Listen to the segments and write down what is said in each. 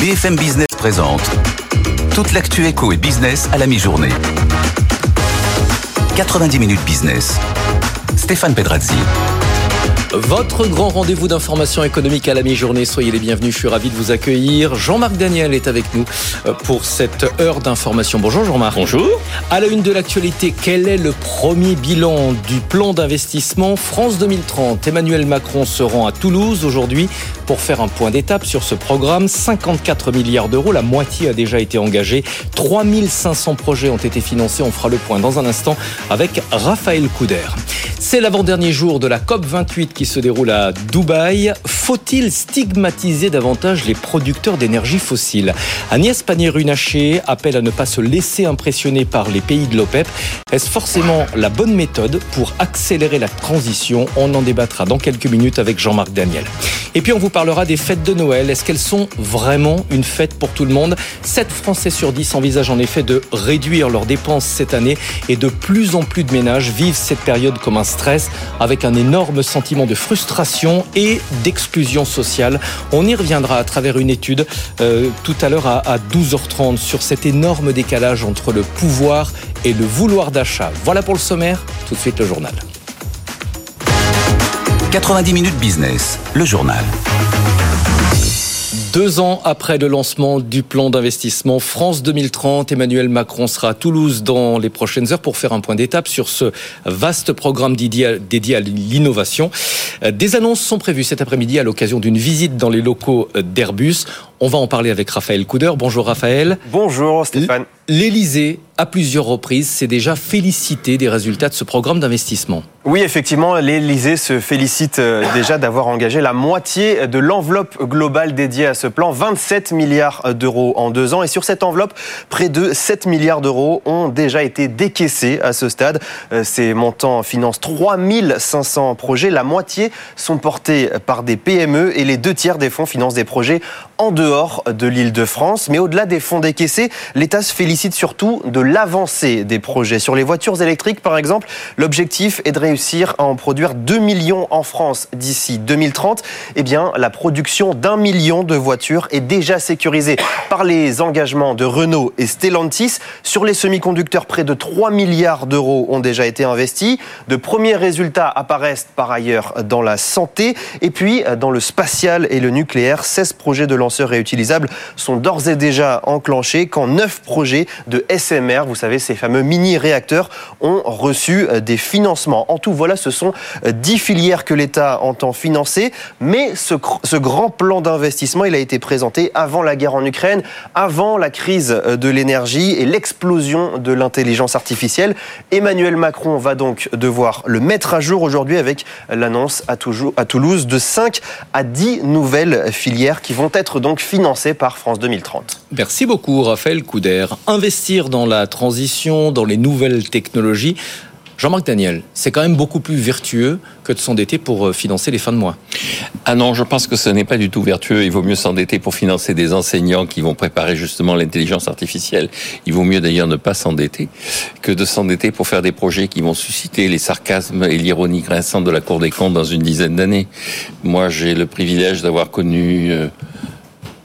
BFM Business présente toute l'actu éco et business à la mi-journée. 90 minutes business. Stéphane Pedrazzi. Votre grand rendez-vous d'information économique à la mi-journée. Soyez les bienvenus. Je suis ravi de vous accueillir. Jean-Marc Daniel est avec nous euh, pour cette heure d'information. Bonjour Jean-Marc. Bonjour. À la une de l'actualité, quel est le premier bilan du plan d'investissement France 2030 Emmanuel Macron se rend à Toulouse aujourd'hui pour faire un point d'étape sur ce programme. 54 milliards d'euros, la moitié a déjà été engagée. 3500 projets ont été financés. On fera le point dans un instant avec Raphaël Couder. C'est l'avant-dernier jour de la COP 28 qui se déroule à Dubaï. Faut-il stigmatiser davantage les producteurs d'énergie fossile? Agnès Pannier-Runacher appelle à ne pas se laisser impressionner par les pays de l'OPEP. Est-ce forcément la bonne méthode pour accélérer la transition? On en débattra dans quelques minutes avec Jean-Marc Daniel. Et puis on vous parlera des fêtes de Noël. Est-ce qu'elles sont vraiment une fête pour tout le monde? 7 Français sur 10 envisagent en effet de réduire leurs dépenses cette année et de plus en plus de ménages vivent cette période comme un stress avec un énorme sentiment de frustration et d'exclusion sociale. On y reviendra à travers une étude euh, tout à l'heure à, à 12h30 sur cet énorme décalage entre le pouvoir et le vouloir d'achat. Voilà pour le sommaire. Tout de suite le journal. 90 minutes business, le journal. Deux ans après le lancement du plan d'investissement France 2030, Emmanuel Macron sera à Toulouse dans les prochaines heures pour faire un point d'étape sur ce vaste programme dédié à l'innovation. Des annonces sont prévues cet après-midi à l'occasion d'une visite dans les locaux d'Airbus. On va en parler avec Raphaël Couder. Bonjour Raphaël. Bonjour Stéphane. L'Élysée, à plusieurs reprises, s'est déjà félicité des résultats de ce programme d'investissement. Oui, effectivement, l'Élysée se félicite euh, déjà d'avoir engagé la moitié de l'enveloppe globale dédiée à ce plan, 27 milliards d'euros en deux ans. Et sur cette enveloppe, près de 7 milliards d'euros ont déjà été décaissés à ce stade. Euh, ces montants financent 3500 projets. La moitié sont portés par des PME et les deux tiers des fonds financent des projets en dehors de l'île de France. Mais au-delà des fonds décaissés, l'État se félicite surtout de l'avancée des projets. Sur les voitures électriques, par exemple, l'objectif est de réussir à en produire 2 millions en France d'ici 2030. Eh bien, la production d'un million de voitures est déjà sécurisée par les engagements de Renault et Stellantis. Sur les semi-conducteurs, près de 3 milliards d'euros ont déjà été investis. De premiers résultats apparaissent par ailleurs dans la santé et puis dans le spatial et le nucléaire. 16 projets de lancement réutilisables sont d'ores et déjà enclenchés quand neuf projets de SMR, vous savez, ces fameux mini-réacteurs, ont reçu euh, des financements. En tout, voilà, ce sont euh, dix filières que l'État entend financer, mais ce, grand plan d'investissement, il a été présenté avant la guerre en Ukraine, avant la crise euh, de l'énergie et l'explosion de l'intelligence artificielle. Emmanuel Macron va donc devoir le mettre à jour aujourd'hui avec l'annonce à Toulouse de 5 à 10 nouvelles filières qui vont être donc financé par France 2030. Merci beaucoup Raphaël Couder. Investir dans la transition, dans les nouvelles technologies, Jean-Marc Daniel, c'est quand même beaucoup plus vertueux que de s'endetter pour euh, financer les fins de mois. Ah non, je pense que ce n'est pas du tout vertueux. Il vaut mieux s'endetter pour financer des enseignants qui vont préparer justement l'intelligence artificielle. Il vaut mieux d'ailleurs ne pas s'endetter que de s'endetter pour faire des projets qui vont susciter les sarcasmes et l'ironie grinçante de la Cour des comptes dans une dizaine d'années. Moi, j'ai le privilège d'avoir connu euh,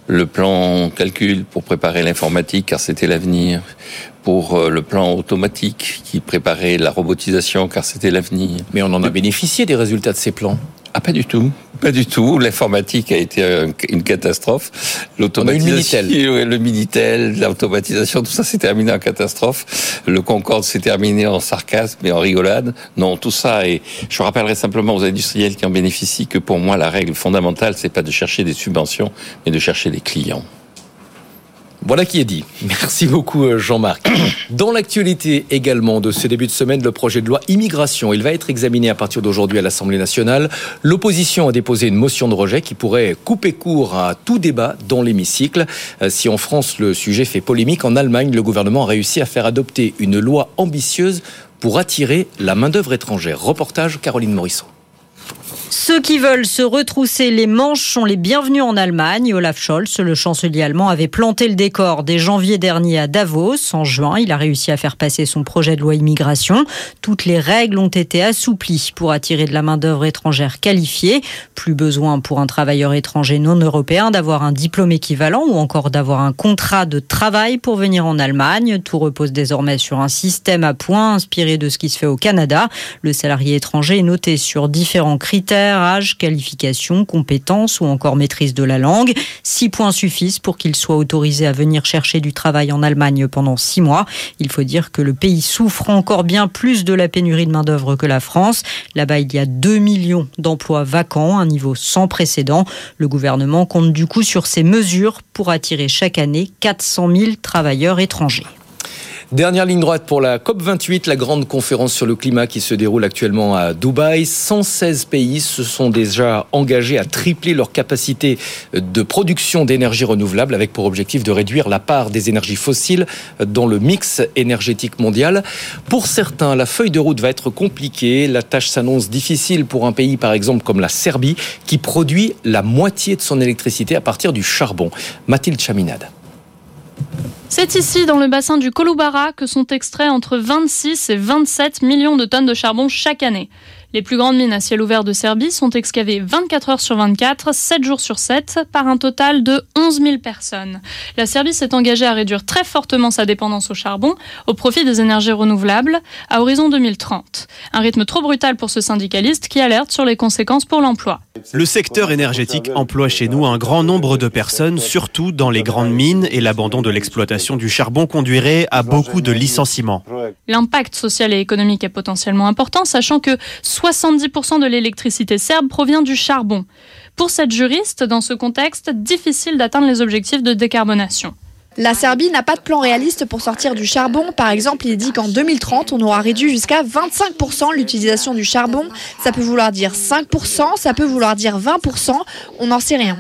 le plan calcul pour préparer l'informatique car c'était l'avenir, pour euh, le plan automatique qui préparait la robotisation car c'était l'avenir. Mais on en a bénéficié des résultats de ces plans. Ah, pas du tout. Pas du tout. L'informatique a été une catastrophe. L'automatisation, le Minitel, l'automatisation, tout ça s'est terminé en catastrophe. Le Concorde s'est terminé en sarcasme et en rigolade. Non, tout ça. Et je rappellerai simplement aux industriels qui en bénéficient que pour moi, la règle fondamentale, c'est pas de chercher des subventions, mais de chercher des clients. Voilà qui est dit. Merci beaucoup euh, Jean-Marc. Dans l'actualité également de ce début de semaine, le projet de loi immigration, il va être examiné à partir d'aujourd'hui à l'Assemblée nationale. L'opposition a déposé une motion de rejet qui pourrait couper court à tout débat dans l'hémicycle. Euh, si en France le sujet fait polémique, en Allemagne, le gouvernement a réussi à faire adopter une loi ambitieuse pour attirer la main-d'œuvre étrangère. Reportage Caroline Morisseau. Ceux qui veulent se retrousser les manches sont les bienvenus en Allemagne. Olaf Scholz, le chancelier allemand, avait planté le décor dès janvier dernier à Davos. En juin, il a réussi à faire passer son projet de loi immigration. Toutes les règles ont été assouplies pour attirer de la main-d'œuvre étrangère qualifiée. Plus besoin pour un travailleur étranger non européen d'avoir un diplôme équivalent ou encore d'avoir un contrat de travail pour venir en Allemagne. Tout repose désormais sur un système à points inspiré de ce qui se fait au Canada. Le salarié étranger est noté sur différents critères âge, qualification, compétences ou encore maîtrise de la langue. Six points suffisent pour qu'il soit autorisé à venir chercher du travail en Allemagne pendant six mois. Il faut dire que le pays souffre encore bien plus de la pénurie de main-d'œuvre que la France. Là-bas, il y a 2 millions d'emplois vacants, un niveau sans précédent. Le gouvernement compte du coup sur ces mesures pour attirer chaque année 400 000 travailleurs étrangers. Dernière ligne droite pour la COP28, la grande conférence sur le climat qui se déroule actuellement à Dubaï. 116 pays se sont déjà engagés à tripler leur capacité de production d'énergie renouvelable avec pour objectif de réduire la part des énergies fossiles dans le mix énergétique mondial. Pour certains, la feuille de route va être compliquée. La tâche s'annonce difficile pour un pays, par exemple, comme la Serbie, qui produit la moitié de son électricité à partir du charbon. Mathilde Chaminade. C'est ici, dans le bassin du Kolubara, que sont extraits entre 26 et 27 millions de tonnes de charbon chaque année. Les plus grandes mines à ciel ouvert de Serbie sont excavées 24 heures sur 24, 7 jours sur 7, par un total de 11 000 personnes. La Serbie s'est engagée à réduire très fortement sa dépendance au charbon au profit des énergies renouvelables à horizon 2030. Un rythme trop brutal pour ce syndicaliste qui alerte sur les conséquences pour l'emploi. Le secteur énergétique emploie chez nous un grand nombre de personnes, surtout dans les grandes mines, et l'abandon de l'exploitation du charbon conduirait à beaucoup de licenciements. L'impact social et économique est potentiellement important, sachant que 70% de l'électricité serbe provient du charbon. Pour cette juriste, dans ce contexte, difficile d'atteindre les objectifs de décarbonation. La Serbie n'a pas de plan réaliste pour sortir du charbon. Par exemple, il dit qu'en 2030, on aura réduit jusqu'à 25% l'utilisation du charbon. Ça peut vouloir dire 5%, ça peut vouloir dire 20%, on n'en sait rien.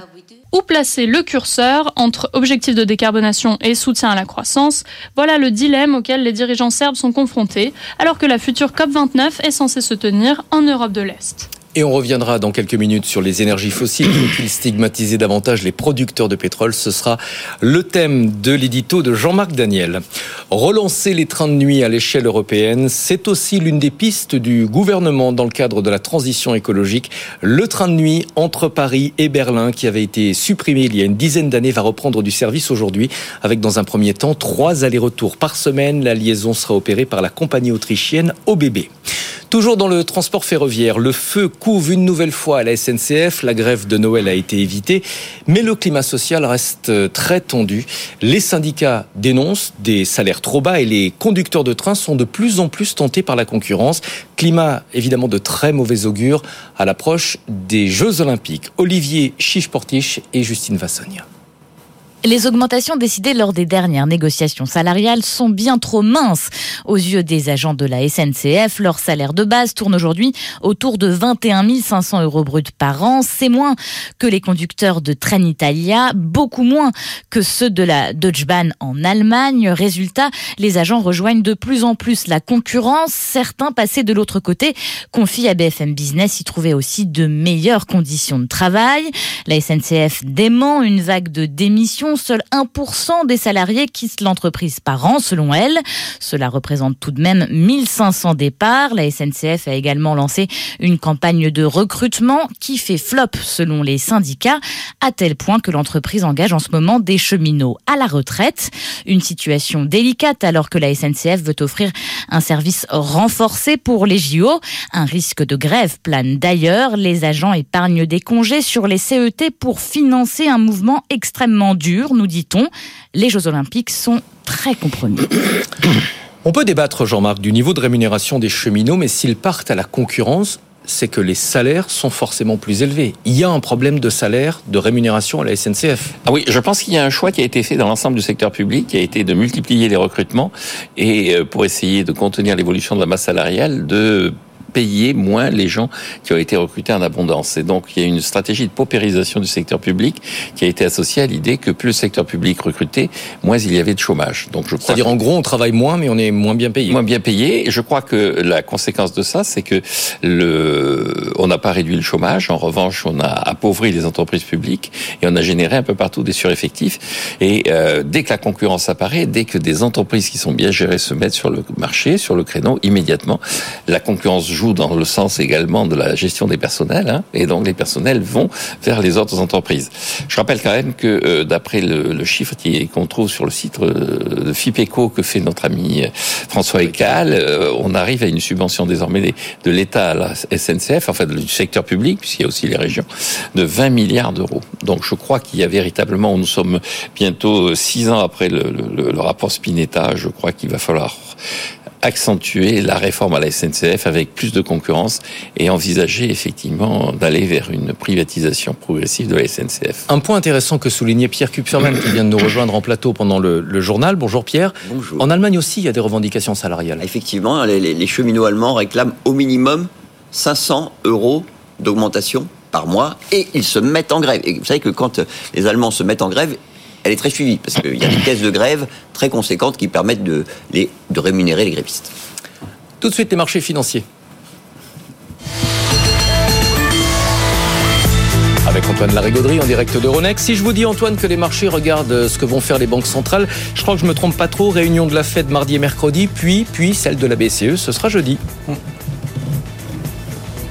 Où placer le curseur entre objectifs de décarbonation et soutien à la croissance Voilà le dilemme auquel les dirigeants serbes sont confrontés, alors que la future COP29 est censée se tenir en Europe de l'Est. Et on reviendra dans quelques minutes sur les énergies fossiles. Faut-il stigmatiser davantage les producteurs de pétrole Ce sera le thème de l'édito de Jean-Marc Daniel. Relancer les trains de nuit à l'échelle européenne, c'est aussi l'une des pistes du gouvernement dans le cadre de la transition écologique. Le train de nuit entre Paris et Berlin, qui avait été supprimé il y a une dizaine d'années, va reprendre du service aujourd'hui, avec dans un premier temps trois allers-retours par semaine. La liaison sera opérée par la compagnie autrichienne OBB. Toujours dans le transport ferroviaire, le feu couvre une nouvelle fois à la SNCF. La grève de Noël a été évitée, mais le climat social reste très tendu. Les syndicats dénoncent des salaires trop bas et les conducteurs de train sont de plus en plus tentés par la concurrence. Climat évidemment de très mauvais augure à l'approche des Jeux Olympiques. Olivier Chiche-Portiche et Justine Vassogne. Les augmentations décidées lors des dernières négociations salariales sont bien trop minces. Aux yeux des agents de la SNCF, leur salaire de base tourne aujourd'hui autour de 21 500 euros bruts par an. C'est moins que les conducteurs de Trenitalia, beaucoup moins que ceux de la Deutsche Bahn en Allemagne. Résultat, les agents rejoignent de plus en plus la concurrence. Certains passés de l'autre côté confient à BFM Business y trouver aussi de meilleures conditions de travail. La SNCF dément une vague de démissions Seul 1% des salariés quittent l'entreprise par an, selon elle. Cela représente tout de même 1500 départs. La SNCF a également lancé une campagne de recrutement qui fait flop, selon les syndicats, à tel point que l'entreprise engage en ce moment des cheminots à la retraite. Une situation délicate alors que la SNCF veut offrir un service renforcé pour les JO. Un risque de grève plane d'ailleurs. Les agents épargnent des congés sur les CET pour financer un mouvement extrêmement dur nous dit-on. Les Jeux Olympiques sont très compromis. On peut débattre, Jean-Marc, du niveau de rémunération des cheminots, mais s'ils partent à la concurrence, c'est que les salaires sont forcément plus élevés. Il y a un problème de salaire, de rémunération à la SNCF. Ah oui, je pense qu'il y a un choix qui a été fait dans l'ensemble du secteur public, qui a été de multiplier les recrutements et euh, pour essayer de contenir l'évolution de la masse salariale, de payer moins les gens qui ont été recrutés en abondance. Et donc, il y a une stratégie de paupérisation du secteur public qui a été associée à l'idée que plus le secteur public recrutait, moins il y avait de chômage. Donc, je C'est-à-dire, en gros, on travaille moins, mais on est moins bien payé. Moins bien payé. Et je crois que la conséquence de ça, c'est que le, on n'a pas réduit le chômage. En revanche, on a appauvri les entreprises publiques et on a généré un peu partout des sureffectifs. Et euh, dès que la concurrence apparaît, dès que des entreprises qui sont bien gérées se mettent sur le marché, sur le créneau, immédiatement, la concurrence joue dans le sens également de la gestion des personnels, hein, et donc les personnels vont vers les autres entreprises. Je rappelle quand même que euh, d'après le, le, chiffre qu'on trouve sur le site euh, de FIPECO que fait notre ami François Ecal, on arrive à une subvention désormais de l'État à la SNCF, enfin du secteur public, puisqu'il y a aussi les régions, de 20 milliards d'euros. Donc je crois qu'il y a véritablement, nous sommes bientôt six ans après le, le, le rapport Spinetta, je crois qu'il va falloir accentuer la réforme à la SNCF avec plus de concurrence et envisager effectivement d'aller vers une privatisation progressive de la SNCF. Un point intéressant que soulignait Pierre Kupferman qui vient de nous rejoindre en plateau pendant le, le journal. Bonjour Pierre. Bonjour. En Allemagne aussi, il y a des revendications salariales. Effectivement, les, les cheminots allemands réclament au minimum 500 euros d'augmentation par mois et ils se mettent en grève. Et vous savez que quand les Allemands se mettent en grève, elle est très suivie parce qu'il y a des caisses de grève très conséquentes qui permettent de, les, de rémunérer les grévistes. Tout de suite, les marchés financiers. Avec Antoine Larigauderie en direct d'Euronext. Si je vous dis, Antoine, que les marchés regardent ce que vont faire les banques centrales, je crois que je me trompe pas trop. Réunion de la Fed mardi et mercredi, puis, puis celle de la BCE, ce sera jeudi.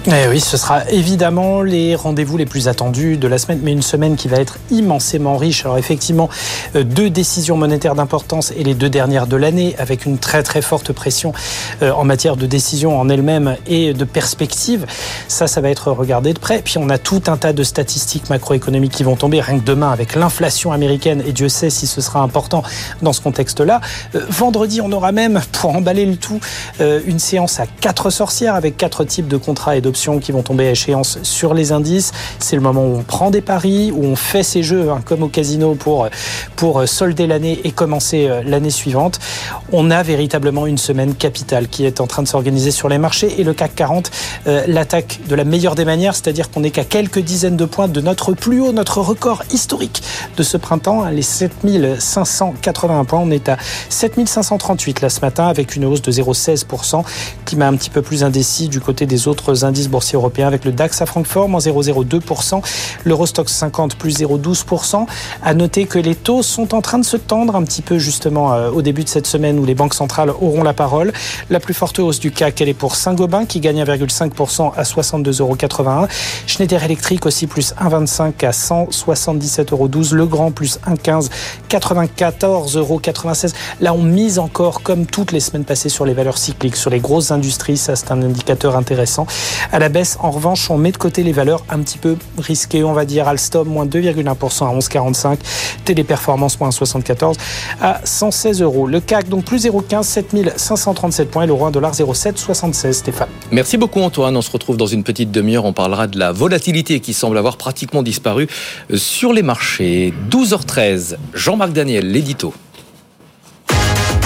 Eh oui, ce sera évidemment les rendez-vous les plus attendus de la semaine, mais une semaine qui va être immensément riche. Alors effectivement, euh, deux décisions monétaires d'importance et les deux dernières de l'année, avec une très très forte pression euh, en matière de décision en elle-même et de perspective. Ça, ça va être regardé de près. Puis on a tout un tas de statistiques macroéconomiques qui vont tomber, rien que demain avec l'inflation américaine, et Dieu sait si ce sera important dans ce contexte-là. Euh, vendredi, on aura même, pour emballer le tout, une séance à quatre sorcières avec quatre types de contrats et de qui vont tomber à échéance sur les indices. C'est le moment où on prend des paris, où on fait ses jeux hein, comme au casino pour, pour solder l'année et commencer euh, l'année suivante. On a véritablement une semaine capitale qui est en train de s'organiser sur les marchés et le CAC 40 euh, l'attaque de la meilleure des manières, c'est-à-dire qu'on n'est qu'à quelques dizaines de points de notre plus haut, notre record historique de ce printemps, les 7581 points. On est à 7538 là ce matin avec une hausse de 0,16% qui m'a un petit peu plus indécis du côté des autres indices boursier européen avec le DAX à Francfort, moins 0,02%, l'Eurostox 50 plus 0,12%. À noter que les taux sont en train de se tendre un petit peu justement euh, au début de cette semaine où les banques centrales auront la parole. La plus forte hausse du CAC, elle est pour Saint-Gobain qui gagne 1,5% à 62,81 euros. Schneider Electric aussi plus 1,25 à 177,12 euros. Le Grand plus 1,15, 94,96 euros. Là, on mise encore, comme toutes les semaines passées, sur les valeurs cycliques, sur les grosses industries. Ça, c'est un indicateur intéressant. À la baisse, en revanche, on met de côté les valeurs un petit peu risquées, on va dire Alstom, moins 2,1% à 11,45, Téléperformance, moins 74 à 116 euros. Le CAC, donc plus 0,15, 7537 points et l'euro 1,07 76, Stéphane. Merci beaucoup Antoine, on se retrouve dans une petite demi-heure, on parlera de la volatilité qui semble avoir pratiquement disparu euh, sur les marchés. 12h13, Jean-Marc Daniel, l'édito.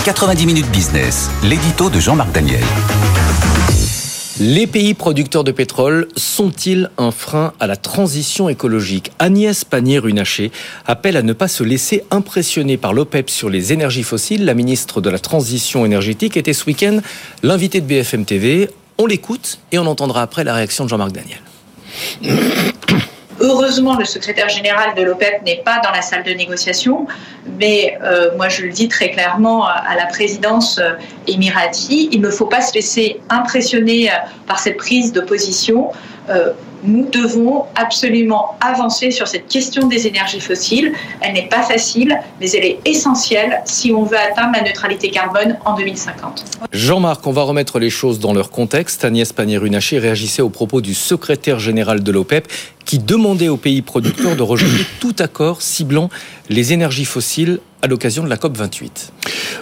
90 minutes business, l'édito de Jean-Marc Daniel. Les pays producteurs de pétrole sont-ils un frein à la transition écologique? Agnès Pannier-Runacher appelle à ne pas se laisser impressionner par l'OPEP sur les énergies fossiles. La ministre de la Transition énergétique était ce week-end l'invité de BFM TV. On l'écoute et on entendra après la réaction de Jean-Marc Daniel. Heureusement, le secrétaire général de l'OPEP n'est pas dans la salle de négociation, mais euh, moi je le dis très clairement à la présidence euh, émirati, il ne faut pas se laisser impressionner euh, par cette prise de position. Euh, nous devons absolument avancer sur cette question des énergies fossiles. Elle n'est pas facile, mais elle est essentielle si on veut atteindre la neutralité carbone en 2050. Jean-Marc, on va remettre les choses dans leur contexte. Agnès Pannier-Runacher réagissait aux propos du secrétaire général de l'OPEP qui demandait aux pays producteurs de rejeter tout accord ciblant les énergies fossiles à l'occasion de la COP 28.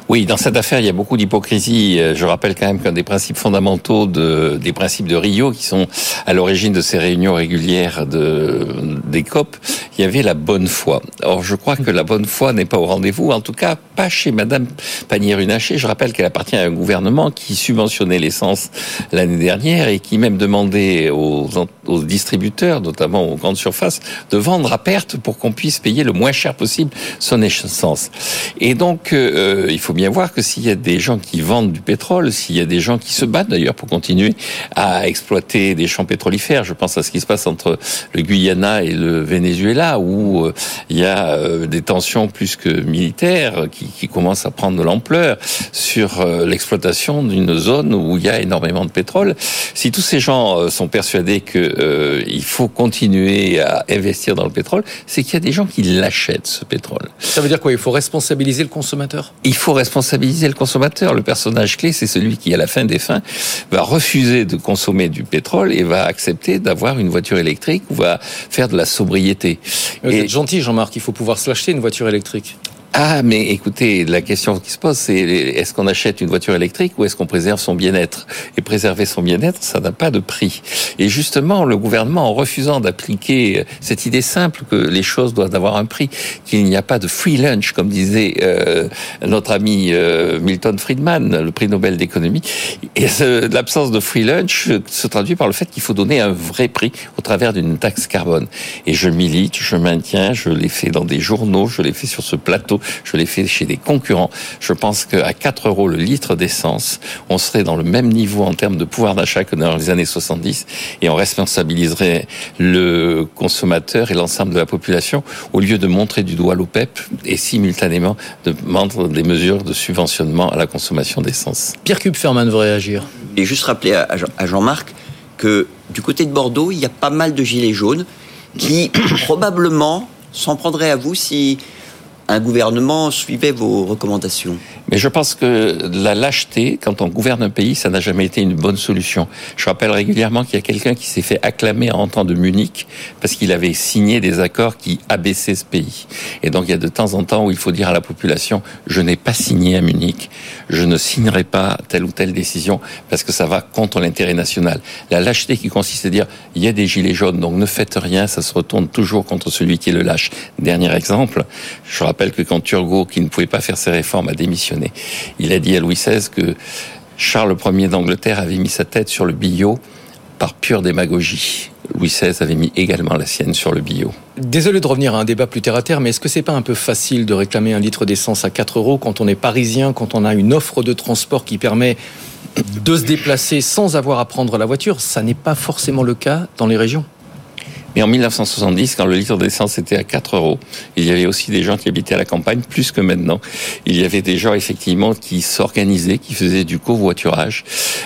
Oui, dans cette affaire, il y a beaucoup d'hypocrisie. Je rappelle quand même qu'un des principes fondamentaux de, des principes de Rio, qui sont à l'origine de ces réunions régulières de, des COP, il y avait la bonne foi. Or, je crois que la bonne foi n'est pas au rendez-vous, en tout cas pas chez Madame Pannier-Runacher. Je rappelle qu'elle appartient à un gouvernement qui subventionnait l'essence l'année dernière et qui même demandait aux distributeurs, notamment aux grandes surfaces, de vendre à perte pour qu'on puisse payer le moins cher possible son essence. Et donc, euh, il faut bien voir que s'il y a des gens qui vendent du pétrole, s'il y a des gens qui se battent d'ailleurs pour continuer à exploiter des champs pétrolifères, je pense à ce qui se passe entre le Guyana et le Venezuela, où euh, il y a euh, des tensions plus que militaires qui, commencent à prendre de l'ampleur sur l'exploitation d'une zone où il y a énormément de pétrole. Si tous ces gens sont persuadés que il faut continuer à investir dans le pétrole, c'est qu'il y a des gens qui l'achètent ce pétrole. Ça veut dire quoi? Responsabiliser le consommateur? Il faut responsabiliser le consommateur. Le personnage clé, c'est celui qui, à la fin des fins, va refuser de consommer du pétrole et va accepter d'avoir une voiture électrique ou va faire de la sobriété. Vous êtes gentil, Jean-Marc. Il faut pouvoir se l'acheter une voiture électrique. Ah, mais écoutez, la question qui se pose, c'est est-ce qu'on achète une voiture électrique ou est-ce qu'on préserve son bien-être? Et préserver son bien-être, ça n'a pas de prix. Et justement, le gouvernement, en refusant d'appliquer cette idée simple que les choses doivent avoir un prix, qu'il n'y a pas de free lunch, comme disait euh, notre ami euh, Milton Friedman, le prix Nobel d'économie, et l'absence de free lunch se traduit par le fait qu'il faut donner un vrai prix au travers d'une taxe carbone. Et je milite, je maintiens, je l'ai fait dans des journaux, je l'ai fait sur ce plateau je l'ai fait chez des concurrents. Je pense qu'à 4 euros le litre d'essence, on serait dans le même niveau en termes de pouvoir d'achat que dans les années 70 et on responsabiliserait le consommateur et l'ensemble de la population au lieu de montrer du doigt l'OPEP et simultanément de prendre des mesures de subventionnement à la consommation d'essence. Pierre Kupferman veut réagir. Et juste rappeler à Jean-Marc que du côté de Bordeaux, il y a pas mal de gilets jaunes qui probablement s'en prendraient à vous si un gouvernement suivait vos recommandations Mais je pense que la lâcheté, quand on gouverne un pays, ça n'a jamais été une bonne solution. Je rappelle régulièrement qu'il y a quelqu'un qui s'est fait acclamer en rentrant de Munich parce qu'il avait signé des accords qui abaissaient ce pays. Et donc il y a de temps en temps où il faut dire à la population, je n'ai pas signé à Munich, je ne signerai pas telle ou telle décision parce que ça va contre l'intérêt national. La lâcheté qui consiste à dire, il y a des gilets jaunes, donc ne faites rien, ça se retourne toujours contre celui qui le lâche. Dernier exemple, je rappelle rappelle que quand Turgot, qui ne pouvait pas faire ses réformes, a démissionné, il a dit à Louis XVI que Charles Ier d'Angleterre avait mis sa tête sur le billot par pure démagogie. Louis XVI avait mis également la sienne sur le bio. Désolé de revenir à un débat plus terre à terre, mais est-ce que c'est pas un peu facile de réclamer un litre d'essence à 4 euros quand on est parisien, quand on a une offre de transport qui permet de se déplacer sans avoir à prendre la voiture? Ça n'est pas forcément le cas dans les régions. Mais en 1970, quand le litre d'essence était à 4 euros, il y avait aussi des gens qui habitaient à la campagne, plus que maintenant. Il y avait des gens, effectivement, qui s'organisaient, qui faisaient du covoiturage.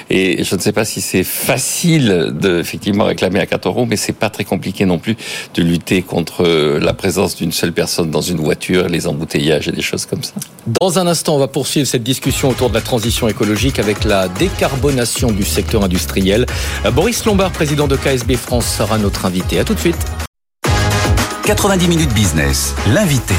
Et je ne sais pas si c'est facile de, effectivement, réclamer à 4 euros, mais c'est pas très compliqué non plus de lutter contre la présence d'une seule personne dans une voiture, les embouteillages et des choses comme ça. Dans un instant, on va poursuivre cette discussion autour de la transition écologique avec la décarbonation du secteur industriel. Boris Lombard, président de KSB France, sera notre invité. À tout. 90 minutes business, l'invité.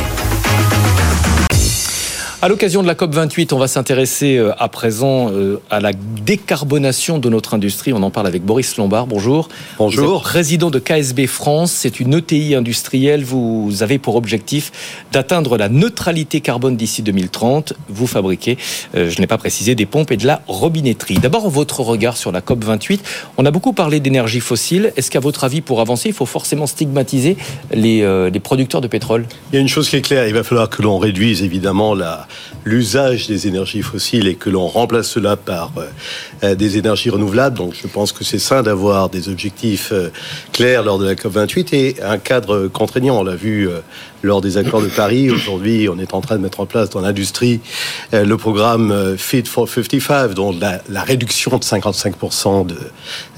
À l'occasion de la COP28, on va s'intéresser euh, à présent euh, à la décarbonation de notre industrie. On en parle avec Boris Lombard. Bonjour. Bonjour. président de KSB France. C'est une ETI industrielle. Vous avez pour objectif d'atteindre la neutralité carbone d'ici 2030. Vous fabriquez, euh, je n'ai pas précisé, des pompes et de la robinetterie. D'abord, votre regard sur la COP28. On a beaucoup parlé d'énergie fossile. Est-ce qu'à votre avis, pour avancer, il faut forcément stigmatiser les, les producteurs de pétrole? Il y a une chose qui est claire. Il va falloir que l'on réduise évidemment la l'usage des énergies fossiles et que l'on remplace cela par euh, euh, des énergies renouvelables. Donc je pense que c'est sain d'avoir des objectifs euh, clairs lors de la COP28 et un cadre contraignant. On l'a vu lors des accords de Paris. Aujourd'hui, on est en train de mettre en place dans l'industrie le programme Fit for 55, dont la, réduction de 55% de,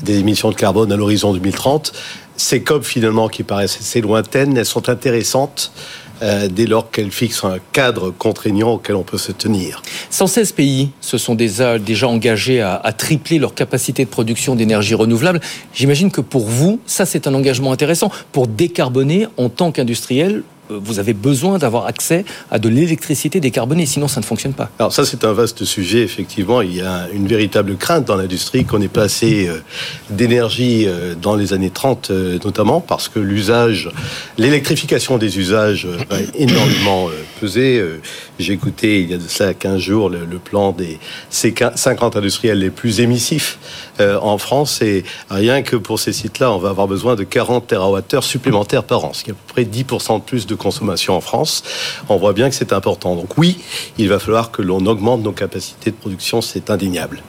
des émissions de carbone à l'horizon 2030. Ces COP finalement qui paraissent assez lointaines, elles sont intéressantes euh, dès lors qu'elle fixe un cadre contraignant auquel on peut se tenir. 116 pays se sont déjà, engagés à, à tripler leur capacité de production d'énergie renouvelable. J'imagine que pour vous, ça c'est un engagement intéressant. Pour décarboner en tant qu'industriel, vous avez besoin d'avoir accès à de l'électricité décarbonée, sinon ça ne fonctionne pas. Alors ça c'est un vaste sujet, effectivement. Il y a une véritable crainte dans l'industrie qu'on ait pas assez euh, d'énergie euh, dans les années 30 notamment, parce que l'usage, l'électrification des usages va énormément peser. J'ai écouté il y a de ça 15 jours le, plan des 50 industriels les plus émissifs en France et rien que pour ces sites-là, on va avoir besoin de 40 TWh supplémentaires par an, ce qui est à peu près 10% de plus de consommation en France. On voit bien que c'est important. Donc oui, il va falloir que l'on augmente nos capacités de production, c'est indéniable.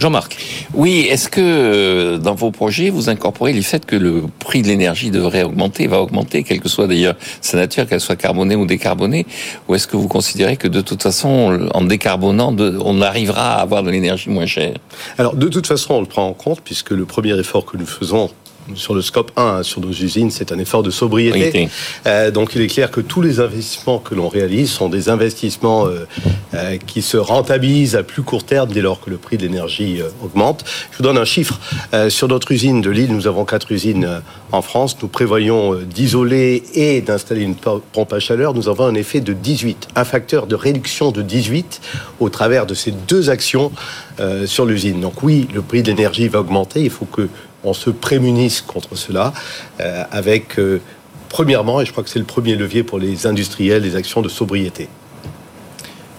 Jean-Marc. Oui, est-ce que euh, dans vos projets, vous incorporez le fait que le prix de l'énergie devrait augmenter, va augmenter, quelle que soit d'ailleurs sa nature, qu'elle soit carbonée ou décarbonée Ou est-ce que vous considérez que de toute façon, en décarbonant, on arrivera à avoir de l'énergie moins chère? Alors, de toute façon, on le prend en compte, puisque le premier effort que nous faisons sur le scope 1, sur nos usines, c'est un effort de sobriété. Euh, donc il est clair que tous les investissements que l'on réalise sont des investissements euh, euh, qui se rentabilisent à plus court terme dès lors que le prix de l'énergie augmente. Je vous donne un chiffre. sur notre usine de Lille, nous avons quatre usines en France. Nous prévoyons d'isoler et d'installer une pompe à chaleur. Nous avons un effet de 18, un facteur de réduction de 18 au travers de ces deux actions sur l'usine. Donc oui, le prix de l'énergie va augmenter. Il faut que on se prémunisse contre cela euh, avec, euh, premièrement, et je crois que c'est le premier levier pour les industriels, les actions de sobriété.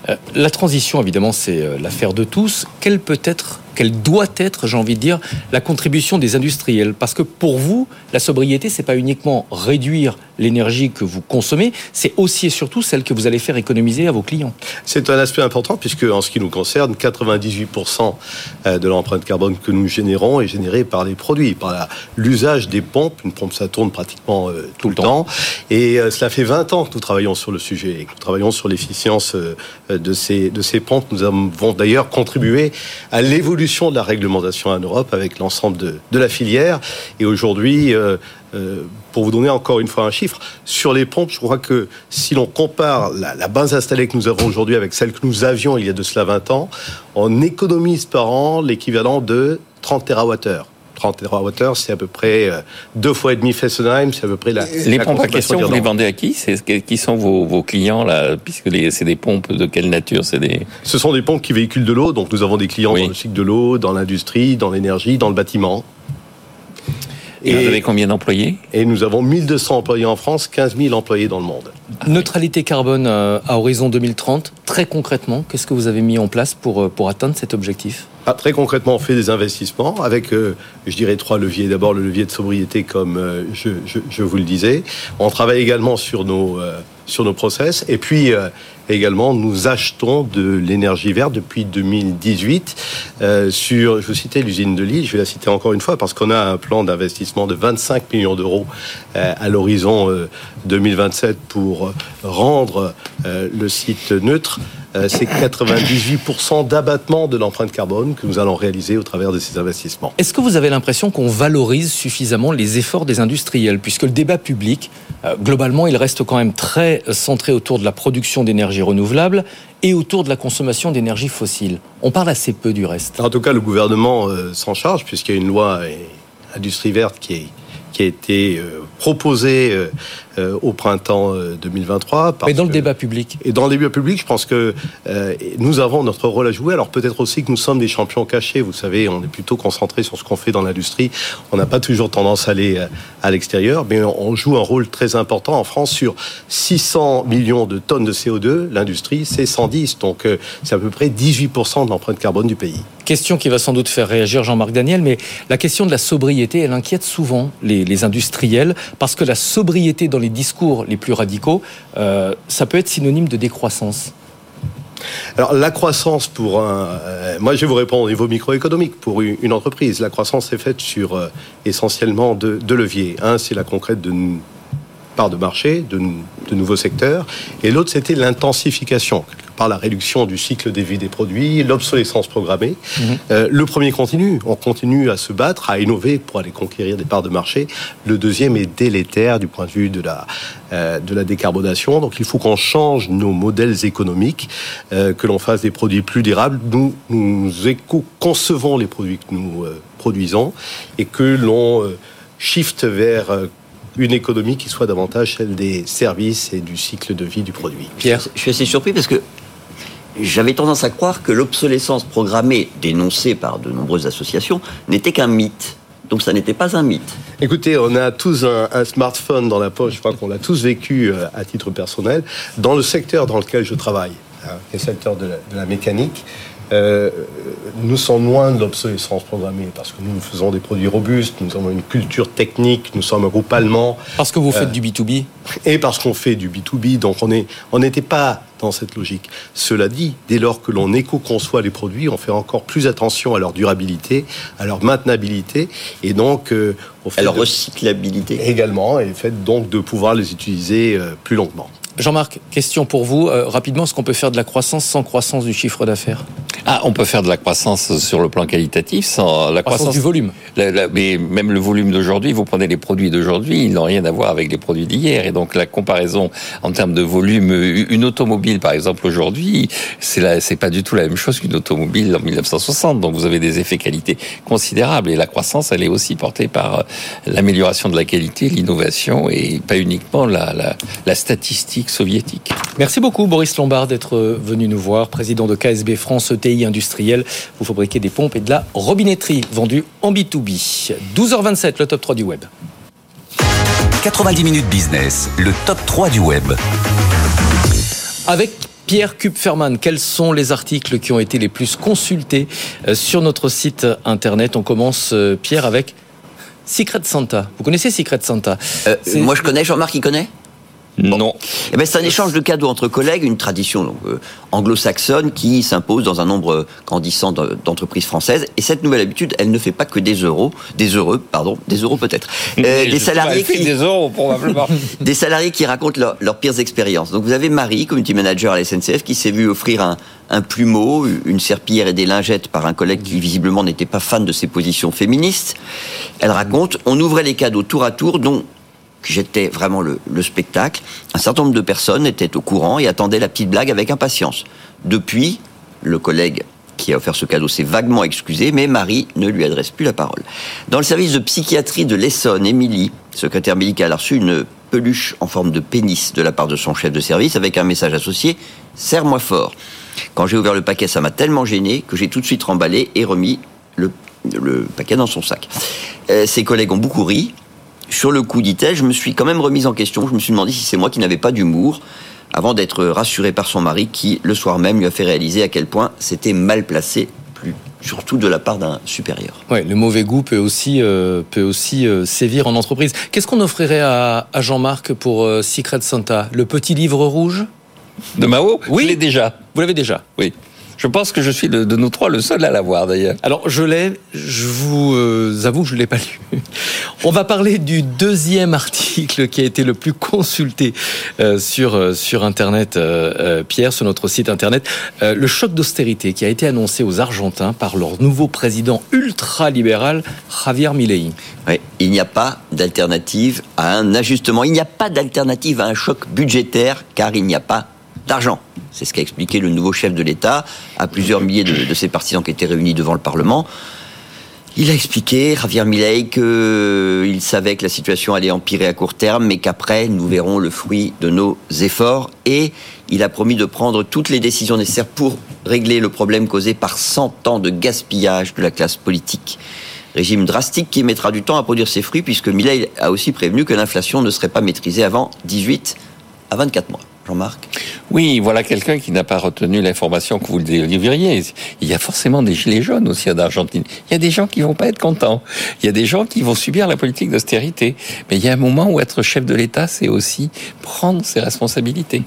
Euh, la transition, évidemment, c'est l'affaire de tous. Quelle peut être quelle doit être, j'ai envie de dire, la contribution des industriels Parce que pour vous, la sobriété, c'est pas uniquement réduire l'énergie que vous consommez, c'est aussi et surtout celle que vous allez faire économiser à vos clients. C'est un aspect important puisque, en ce qui nous concerne, 98% euh, de l'empreinte carbone que nous générons est générée par les produits, par l'usage des pompes. Une pompe, ça tourne pratiquement euh, tout, le temps. Et euh, cela fait 20 ans que nous travaillons sur le sujet et que nous travaillons sur l'efficience de ces, de ces pompes. Nous avons d'ailleurs contribué à l'évolution de la réglementation en Europe avec l'ensemble de, la filière. Et aujourd'hui, euh, euh, pour vous donner encore une fois un chiffre, sur les pompes, je crois que si l'on compare la, base installée que nous avons aujourd'hui avec celle que nous avions il y a de cela 20 ans, on économise par an l'équivalent de 30 TWh. 30 TWh, c'est à peu près euh, deux fois et demi Fessenheim, c'est à peu près la. Les pompes à question, vous les vendez à qui Qui sont vos, clients là Puisque c'est des pompes de quelle nature C'est des. Ce sont des pompes qui véhiculent de l'eau, donc nous avons des clients dans le cycle de l'eau, dans l'industrie, dans l'énergie, dans le bâtiment. Et, vous avez combien d'employés Et nous avons 1200 employés en France, 15 000 employés dans le monde. Neutralité carbone euh, à horizon 2030, très concrètement, qu'est-ce que vous avez mis en place pour, euh, pour atteindre cet objectif Très concrètement, on fait des investissements avec, euh, je dirais, trois leviers. D'abord, le levier de sobriété, comme je, je, vous le disais. On travaille également sur nos, sur nos process. Et puis, également, nous achetons de l'énergie verte depuis 2018 euh, sur, je vous citais l'usine de Lille, je vais la citer encore une fois parce qu'on a un plan d'investissement de 25 millions d'euros euh, à l'horizon 2027 euh, pour rendre le site neutre. C'est 98% d'abattement de l'empreinte carbone que nous allons réaliser au travers de ces investissements. Est-ce que vous avez l'impression qu'on valorise suffisamment les efforts des industriels? Puisque le débat public, globalement, il reste quand même très centré autour de la production d'énergie renouvelables et autour de la consommation d'énergie fossile. On parle assez peu du reste. En tout cas, le gouvernement euh, s'en charge puisqu'il y a une loi industrie verte qui est qui a été euh, proposé euh, euh, au printemps 2023. Mais dans le débat public. Et dans le débat public, je pense que nous avons notre rôle à jouer. Alors peut-être aussi que nous sommes des champions cachés. Vous savez, on est plutôt concentré sur ce qu'on fait dans l'industrie. On n'a pas toujours tendance à aller à l'extérieur, mais on joue un rôle très important en France sur 600 millions de tonnes de CO2. L'industrie, c'est 110. Donc c'est à peu près 18% de l'empreinte carbone du pays. Question qui va sans doute faire réagir Jean-Marc Daniel, mais la question de la sobriété, elle inquiète souvent les, industriels, parce que la sobriété dans les discours les plus radicaux, euh, ça peut être synonyme de décroissance. Alors la croissance pour un, euh, moi je vais vous répondre au niveau microéconomique pour une, entreprise. La croissance est faite sur euh, essentiellement deux, leviers. Un, c'est la concrète de part de marché, de, de nouveaux secteurs, et l'autre c'était l'intensification par la réduction du cycle de vie des produits, l'obsolescence programmée. Mhm. Euh, le premier continue, on continue à se battre, à innover pour aller conquérir des parts de marché. Le deuxième est délétère du point de vue de la, euh, de la décarbonation. Donc il faut qu'on change nos modèles économiques, euh, que l'on fasse des produits plus durables. Nous, nous éco-concevons les produits que nous produisons et que l'on shift vers une économie qui soit davantage celle des services et du cycle de vie du produit. Pierre Je suis assez surpris parce que j'avais tendance à croire que l'obsolescence programmée, dénoncée par de nombreuses associations, n'était qu'un mythe. Donc ça n'était pas un mythe. Écoutez, on a tous un, smartphone dans la poche, je crois qu'on l'a tous vécu euh, à titre personnel. Dans le secteur dans lequel je travaille, hein, le secteur de la mécanique, euh, nous sommes loin de l'obsolescence programmée parce que nous faisons des produits robustes, nous avons une culture technique, nous sommes un groupe allemand. Parce que vous faites euh, du B2B Et parce qu'on fait du B2B, donc on n'était on pas dans cette logique. Cela dit, dès lors que l'on éco-conçoit les produits, on fait encore plus attention à leur durabilité, à leur maintenabilité et donc euh, à leur recyclabilité également, et fait donc de pouvoir les utiliser plus longuement. Jean-Marc, question pour vous. Euh, rapidement, est-ce qu'on peut faire de la croissance sans croissance du chiffre d'affaires? Ah, on peut faire de la croissance sur le plan qualitatif sans la croissance, du volume. mais même le volume d'aujourd'hui, vous prenez les produits d'aujourd'hui, ils n'ont rien à voir avec les produits d'hier. Et donc la comparaison en termes de volume, une automobile par exemple aujourd'hui, c'est c'est pas du tout la même chose qu'une automobile en 1960. Donc vous avez des effets qualité considérables. Et la croissance, elle est aussi portée par l'amélioration de la qualité, l'innovation et pas uniquement la, la, la soviétique. Merci beaucoup Boris Lombard d'être venu nous voir, président de KSB France ETI Industriel. Vous fabriquez des pompes et de la robinetterie vendue en B2B. 12h27, le top 3 du web. 90 minutes business, le top 3 du web. Avec Pierre Kupferman, quels sont les articles qui ont été les plus consultés euh, sur notre site internet? On commence, euh, Pierre, avec Secret Santa. Vous connaissez Secret Santa? Euh, Moi, je connais. Jean-Marc, il connaît? Non. Eh ben, c'est un échange de cadeaux entre collègues, une tradition euh, anglo-saxonne qui s'impose dans un nombre grandissant d'entreprises françaises. Et cette nouvelle habitude, elle ne fait pas que des euros, des heureux, pardon, des euros peut-être, euh, des salariés qui des euros probablement, des salariés qui racontent leurs pires expériences. Donc vous avez Marie, community manager à la SNCF, qui s'est vue offrir un, un plumeau, une serpillière et des lingettes par un collègue qui visiblement n'était pas fan de ses positions féministes. Elle raconte, on ouvrait les cadeaux tour à tour, dont j'étais vraiment le, spectacle. Un certain nombre de personnes étaient au courant et attendaient la petite blague avec impatience. Depuis, le collègue qui a offert ce cadeau s'est vaguement excusé, mais Marie ne lui adresse plus la parole. Dans le service de psychiatrie de l'Essonne, Émilie, secrétaire médicale, a reçu une peluche en forme de pénis de la part de son chef de service avec un message associé Serre-moi fort. Quand j'ai ouvert le paquet, ça m'a tellement gêné que j'ai tout de suite remballé et remis le, paquet dans son sac. Euh, ses collègues ont beaucoup ri, sur le coup, dit-elle, je me suis quand même remise en question. Je me suis demandé si c'est moi qui n'avais pas d'humour, avant d'être rassurée par son mari qui, le soir même, lui a fait réaliser à quel point c'était mal placé plus surtout de la part d'un supérieur. Ouais, le mauvais goût peut aussi, euh, peut aussi euh, sévir en entreprise. Qu'est-ce qu'on offrirait à, Jean-Marc pour euh, Secret Santa? Le petit livre rouge? De Mao? Oui. Je l'ai déjà. Vous l'avez déjà? Oui. Je pense que je suis de, nous trois le seul à l'avoir d'ailleurs. Alors je l'ai, je vous euh, avoue que je ne l'ai pas lu. On va parler du deuxième article qui a été le plus consulté euh, sur, euh, sur Internet, Pierre, sur notre site Internet. le choc d'austérité qui a été annoncé aux Argentins par leur nouveau président ultra-libéral, Javier Milei. Oui, il n'y a pas d'alternative à un ajustement. Il n'y a pas d'alternative à un choc budgétaire car il n'y a pas C'est ce qu'a expliqué le nouveau chef de l'État à plusieurs milliers de, ses partisans qui étaient réunis devant le Parlement. Il a expliqué, Javier Milei, qu'il savait que la situation allait empirer à court terme, mais qu'après, nous verrons le fruit de nos efforts. Et il a promis de prendre toutes les décisions nécessaires pour régler le problème causé par 100 ans de gaspillage de la classe politique. Régime drastique qui mettra du temps à produire ses fruits, puisque Milei a aussi prévenu que l'inflation ne serait pas maîtrisée avant 18 à 24 mois. Jean-Marc Oui, voilà quelqu'un qui n'a pas retenu l'information que vous le délivriez. Il y a forcément des gilets jaunes aussi en Argentine. Il y a des gens qui vont pas être contents. Il y a des gens qui vont subir la politique d'austérité. Mais il y a un moment où être chef de l'État, c'est aussi prendre ses responsabilités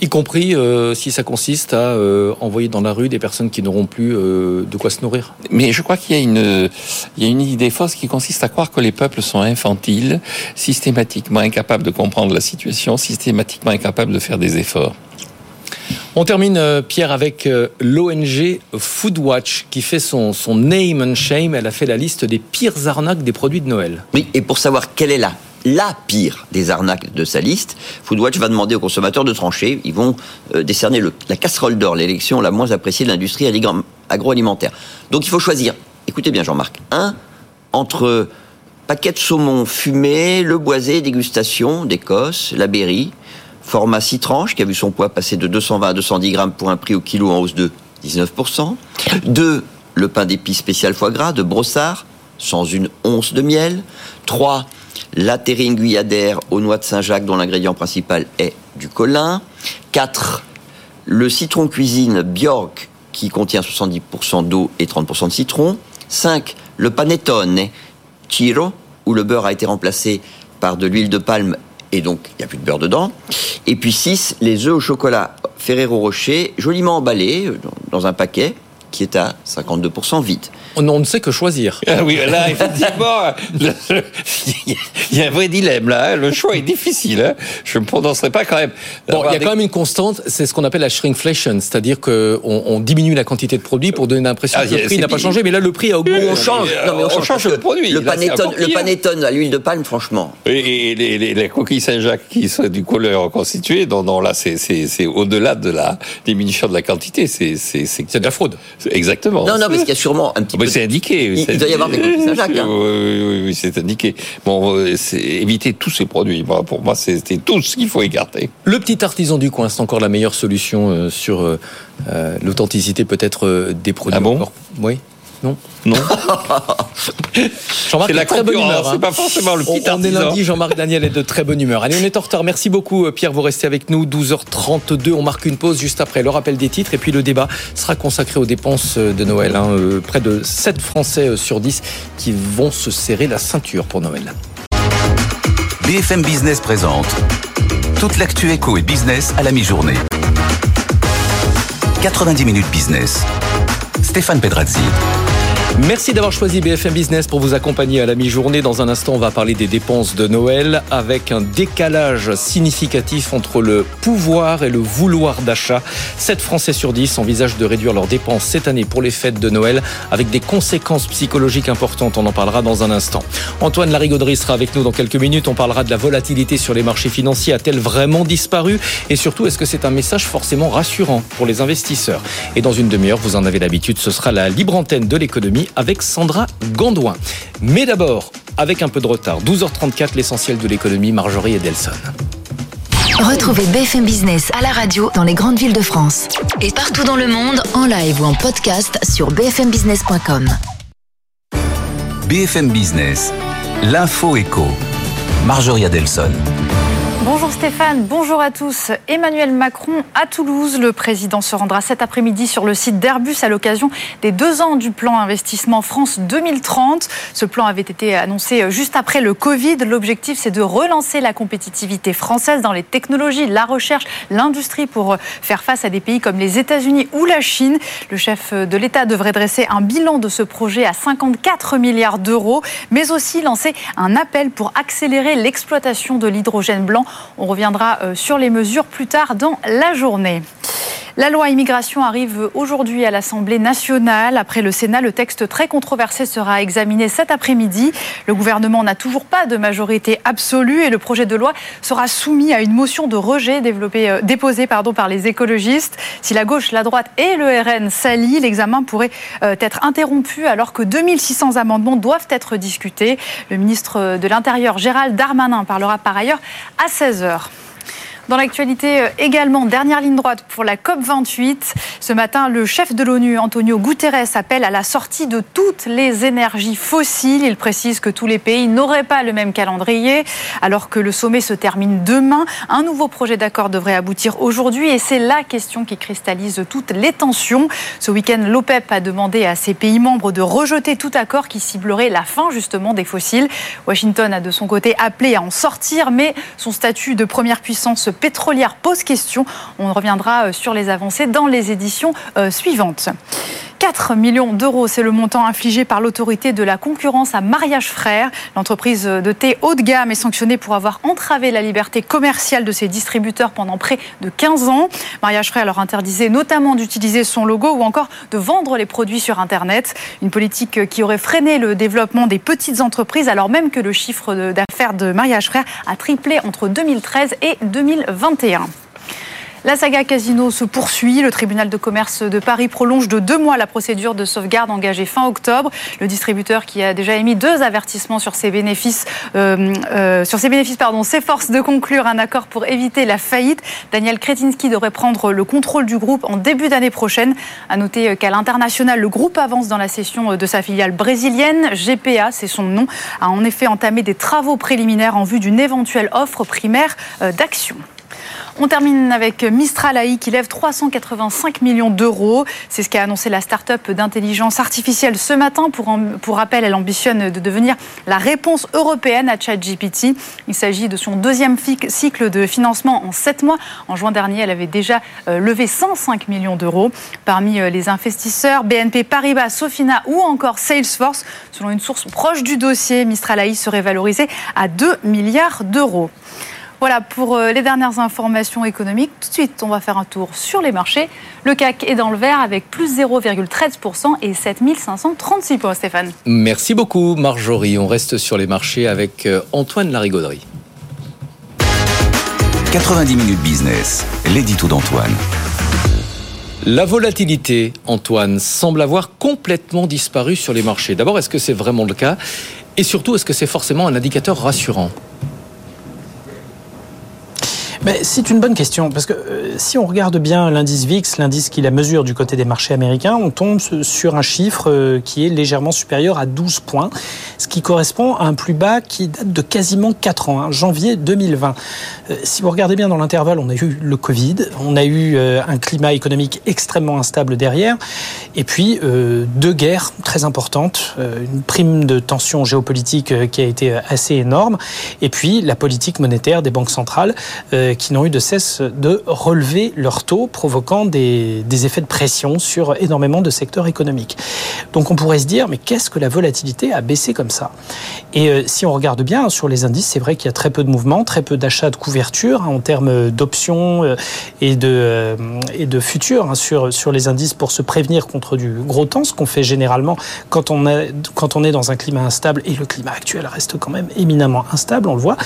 y compris euh, si ça consiste à euh, envoyer dans la rue des personnes qui n'auront plus euh, de quoi se nourrir. Mais je crois qu'il y a une, il y a une idée fausse qui consiste à croire que les peuples sont infantiles, systématiquement incapables de comprendre la situation, systématiquement incapables de faire des efforts. On termine, Pierre, avec l'ONG Foodwatch qui fait son, son name and shame. Elle a fait la liste des pires arnaques des produits de Noël. Oui, et pour savoir quelle est la la pire des arnaques de sa liste. Foodwatch va demander aux consommateurs de trancher. Ils vont euh, décerner la casserole d'or, l'élection la moins appréciée de l'industrie agroalimentaire. Donc il faut choisir, écoutez bien Jean-Marc, un, entre paquet de saumon fumé, le boisé, dégustation d'Écosse, la Berry, format citranche qui a vu son poids passer de 220 à 210 grammes pour un prix au kilo en hausse de 19%. 2. Le pain d'épices spécial foie gras de Brossard, sans une once de miel. 3. La terrine guyadère aux noix de Saint-Jacques dont l'ingrédient principal est du colin. 4. Le citron cuisine Bjork qui contient 70% d'eau et 30% de citron. 5. Le panettone Chiro où le beurre a été remplacé par de l'huile de palme et donc il n'y a plus de beurre dedans. Et puis 6. Les œufs au chocolat Ferrero Rocher, joliment emballés euh, dans un paquet qui est à 52% vide. On ne sait que choisir. Ah oui, là, effectivement, il y a un vrai dilemme là. Hein. Le choix est difficile. Hein. Je ne me prononcerai pas quand même. Bon, il y a quand même une constante, c'est ce qu'on appelle la shrinkflation, c'est-à-dire qu'on on diminue la quantité de produits pour donner l'impression ah, que le prix n'a pas changé, mais là le prix a augmenté. On change, non, mais on, change, le produit. Le panettone, le panettone à l'huile de palme, franchement. Et, les, coquilles Saint-Jacques qui sont du couleur constitué, non, non, là c'est au-delà de la diminution de la quantité, c'est c'est de la fraude. Exactement. Non, non, parce qu'il y a sûrement un petit peu. C'est indiqué. Il, doit y avoir des coquilles Saint-Jacques. Hein. Oui, oui, c'est indiqué. Bon, euh, c'est éviter tous ces produits. Pour moi, c'était tout ce qu'il faut écarter. Le petit artisan du coin, c'est encore la meilleure solution euh, sur euh, l'authenticité peut-être des produits. Ah bon? Oui. Non Non. Jean-Marc est, de très bonne humeur. C'est hein. pas forcément le petit On, est lundi, Jean-Marc Daniel est de très bonne humeur. Allez, on est en retard. Merci beaucoup, Pierre. Vous restez avec nous. 12h32. On marque une pause juste après le rappel des titres. Et puis le débat sera consacré aux dépenses de Noël. Hein. Près de 7 Français sur 10 qui vont se serrer la ceinture pour Noël. BFM Business présente toute l'actu éco et business à la mi-journée. 90 minutes business. Stéphane Pedrazzi. Merci d'avoir choisi BFM Business pour vous accompagner à la mi-journée. Dans un instant, on va parler des dépenses de Noël avec un décalage significatif entre le pouvoir et le vouloir d'achat. 7 Français sur 10 envisagent de réduire leurs dépenses cette année pour les fêtes de Noël avec des conséquences psychologiques importantes. On en parlera dans un instant. Antoine Larigauderie sera avec nous dans quelques minutes. On parlera de la volatilité sur les marchés financiers. A-t-elle vraiment disparu? Et surtout, est-ce que c'est un message forcément rassurant pour les investisseurs? Et dans une demi-heure, vous en avez l'habitude, ce sera la libre antenne de l'économie avec Sandra Gandouin. Mais d'abord, avec un peu de retard, 12h34, l'essentiel de l'économie, Marjorie Edelson. Retrouvez BFM Business à la radio dans les grandes villes de France. Et partout dans le monde, en live ou en podcast sur bfmbusiness.com. BFM Business, l'info éco. Marjorie Adelson. Stéphane, bonjour à tous. Emmanuel Macron à Toulouse. Le président se rendra cet après-midi sur le site d'Airbus à l'occasion des deux ans du plan investissement France 2030. Ce plan avait été annoncé juste après le Covid. L'objectif, c'est de relancer la compétitivité française dans les technologies, la recherche, l'industrie pour faire face à des pays comme les États-Unis ou la Chine. Le chef de l'État devrait dresser un bilan de ce projet à 54 milliards d'euros, mais aussi lancer un appel pour accélérer l'exploitation de l'hydrogène blanc reviendra euh, sur les mesures plus tard dans la journée. La loi immigration arrive aujourd'hui à l'Assemblée nationale. Après le Sénat, le texte très controversé sera examiné cet après-midi. Le gouvernement n'a toujours pas de majorité absolue et le projet de loi sera soumis à une motion de rejet euh, déposée par les écologistes. Si la gauche, la droite et le RN s'allient, l'examen pourrait euh, être interrompu alors que 2600 amendements doivent être discutés. Le ministre de l'Intérieur, Gérald Darmanin, parlera par ailleurs à 16h. Dans l'actualité euh, également, dernière ligne droite pour la COP28. Ce matin, le chef de l'ONU, Antonio Guterres, appelle à la sortie de toutes les énergies fossiles. Il précise que tous les pays n'auraient pas le même calendrier. Alors que le sommet se termine demain, un nouveau projet d'accord devrait aboutir aujourd'hui et c'est la question qui cristallise toutes les tensions. Ce week-end, l'OPEP a demandé à ses pays membres de rejeter tout accord qui ciblerait la fin justement des fossiles. Washington a de son côté appelé à en sortir, mais son statut de première puissance pétrolière pose question. On reviendra euh, sur les avancées dans les éditions euh, suivantes. 4 millions d'euros, c'est le montant infligé par l'autorité de la concurrence à Mariage Frères. L'entreprise de thé haut de gamme est sanctionnée pour avoir entravé la liberté commerciale de ses distributeurs pendant près de 15 ans. Mariage Frères leur interdisait notamment d'utiliser son logo ou encore de vendre les produits sur Internet. Une politique qui aurait freiné le développement des petites entreprises alors même que le chiffre d'affaires de Mariage Frères a triplé entre 2013 et 2021. La saga Casino se poursuit. Le tribunal de commerce de Paris prolonge de deux mois la procédure de sauvegarde engagée fin octobre. Le distributeur qui a déjà émis deux avertissements sur ses bénéfices, euh, euh, sur ses bénéfices, pardon, s'efforce de conclure un accord pour éviter la faillite. Daniel Kretinsky devrait prendre le contrôle du groupe en début d'année prochaine. À noter qu'à l'international, le groupe avance dans la session de sa filiale brésilienne. GPA, c'est son nom, a en effet entamé des travaux préliminaires en vue d'une éventuelle offre primaire euh, d'actions. On termine avec Mistral AI qui lève 385 millions d'euros. C'est ce qu'a annoncé la start-up d'intelligence artificielle ce matin. Pour, rappel, elle ambitionne de devenir la réponse européenne à ChatGPT. Il s'agit de son deuxième cycle de financement en sept mois. En juin dernier, elle avait déjà euh, levé 105 millions d'euros. Parmi euh, les investisseurs, BNP Paribas, Sofina ou encore Salesforce. Selon une source proche du dossier, Mistral AI serait valorisé à 2 milliards d'euros. Voilà pour euh, les dernières informations économiques. Tout de suite, on va faire un tour sur les marchés. Le CAC est dans le vert avec plus 0,13% et 7536 points, Stéphane. Merci beaucoup, Marjorie. On reste sur les marchés avec euh, Antoine Larigauderie. 90 minutes business, l'édito d'Antoine. La volatilité, Antoine, semble avoir complètement disparu sur les marchés. D'abord, est-ce que c'est vraiment le cas? Et surtout, est-ce que c'est forcément un indicateur rassurant? C'est une bonne question, parce que euh, si on regarde bien l'indice VIX, l'indice qui la mesure du côté des marchés américains, on tombe sur un chiffre euh, qui est légèrement supérieur à 12 points, ce qui correspond à un plus bas qui date de quasiment 4 ans, hein, janvier 2020. Euh, si vous regardez bien dans l'intervalle, on a eu le Covid, on a eu un climat économique extrêmement instable derrière, et puis deux guerres très importantes, une prime de tension géopolitique qui a été assez énorme, et puis la politique monétaire des banques centrales qui n'ont eu de cesse de relever leurs taux, provoquant des, effets de pression sur énormément de secteurs économiques. Donc on pourrait se dire, mais qu'est-ce que la volatilité a baissé comme ça? Et euh, si on regarde bien sur les indices, c'est vrai qu'il y a très peu de mouvements, très peu d'achats de couverture hein, en termes d'options euh, et de, euh, de futurs hein, sur, les indices pour se prévenir contre du gros temps, ce qu'on fait généralement quand on, quand on est dans un climat instable, et le climat actuel reste quand même éminemment instable, on le voit.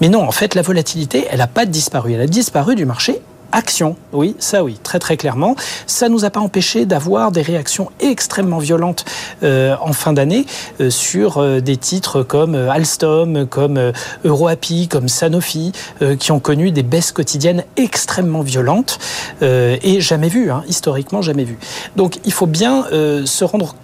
Mais non, en fait, la volatilité, elle n'a pas Elle a disparu du marché action. Oui, ça oui, très très clairement. Ça nous a pas empêché d'avoir des réactions extrêmement violentes euh, en fin d'année euh, sur euh, des titres comme Alstom, comme EuroAPI, comme Sanofi, qui ont connu des baisses quotidiennes extrêmement violentes et jamais vues, hein, historiquement jamais vues. Donc il faut bien se rendre compte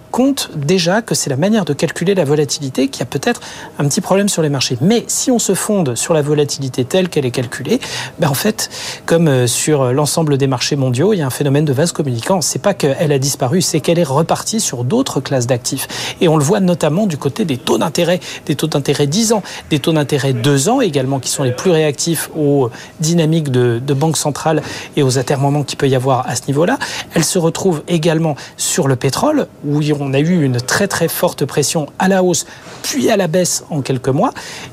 déjà que c'est la manière de calculer la volatilité qui a peut-être un petit problème sur les marchés. Mais si on se fonde sur la volatilité telle qu'elle est calculée, ben en fait, comme sur l'ensemble des marchés mondiaux, il y a un phénomène de vase communicant. C'est pas qu'elle a disparu, c'est qu'elle est repartie sur d'autres classes d'actifs. Et on le voit notamment du côté des taux d'intérêt, des taux d'intérêt 10 ans, des taux d'intérêt 2 ans également, qui sont les plus réactifs aux dynamiques de, de banque centrale et aux atermoiements qu'il peut y avoir à ce niveau-là. Elle se retrouve également sur le pétrole, où on a eu une très très forte pression à la hausse, puis à la baisse en quelques mois,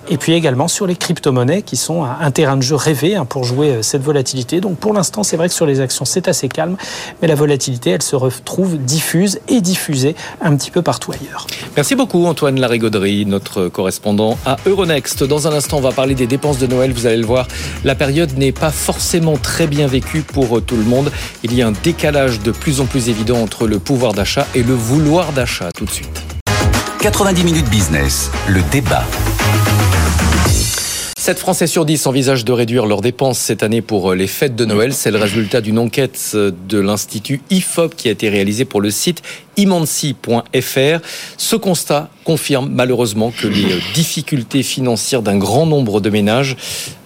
et puis également sur les crypto-monnaies, qui sont un terrain de jeu rêvé hein, pour jouer euh, cette volatilité. Donc pour l'instant, c'est vrai que sur les actions, c'est assez calme, mais la volatilité, elle se retrouve diffuse et diffusée un petit peu partout ailleurs. Merci beaucoup Antoine Larigauderie, notre correspondant à Euronext. Dans un instant, on va parler des dépenses de Noël. Vous allez le voir, la période n'est pas forcément très bien vécue pour tout le monde. Il y a un décalage de plus en plus évident entre le pouvoir d'achat et le vouloir d'achat. Tout de suite. 90 minutes business, le débat. 7 Français sur 10 envisagent de réduire leurs dépenses cette année pour euh, les fêtes de Noël. C'est le résultat d'une enquête euh, de l'Institut IFOP qui a été réalisée pour le site imansi.fr. Ce constat confirme malheureusement que les euh, difficultés financières d'un grand nombre de ménages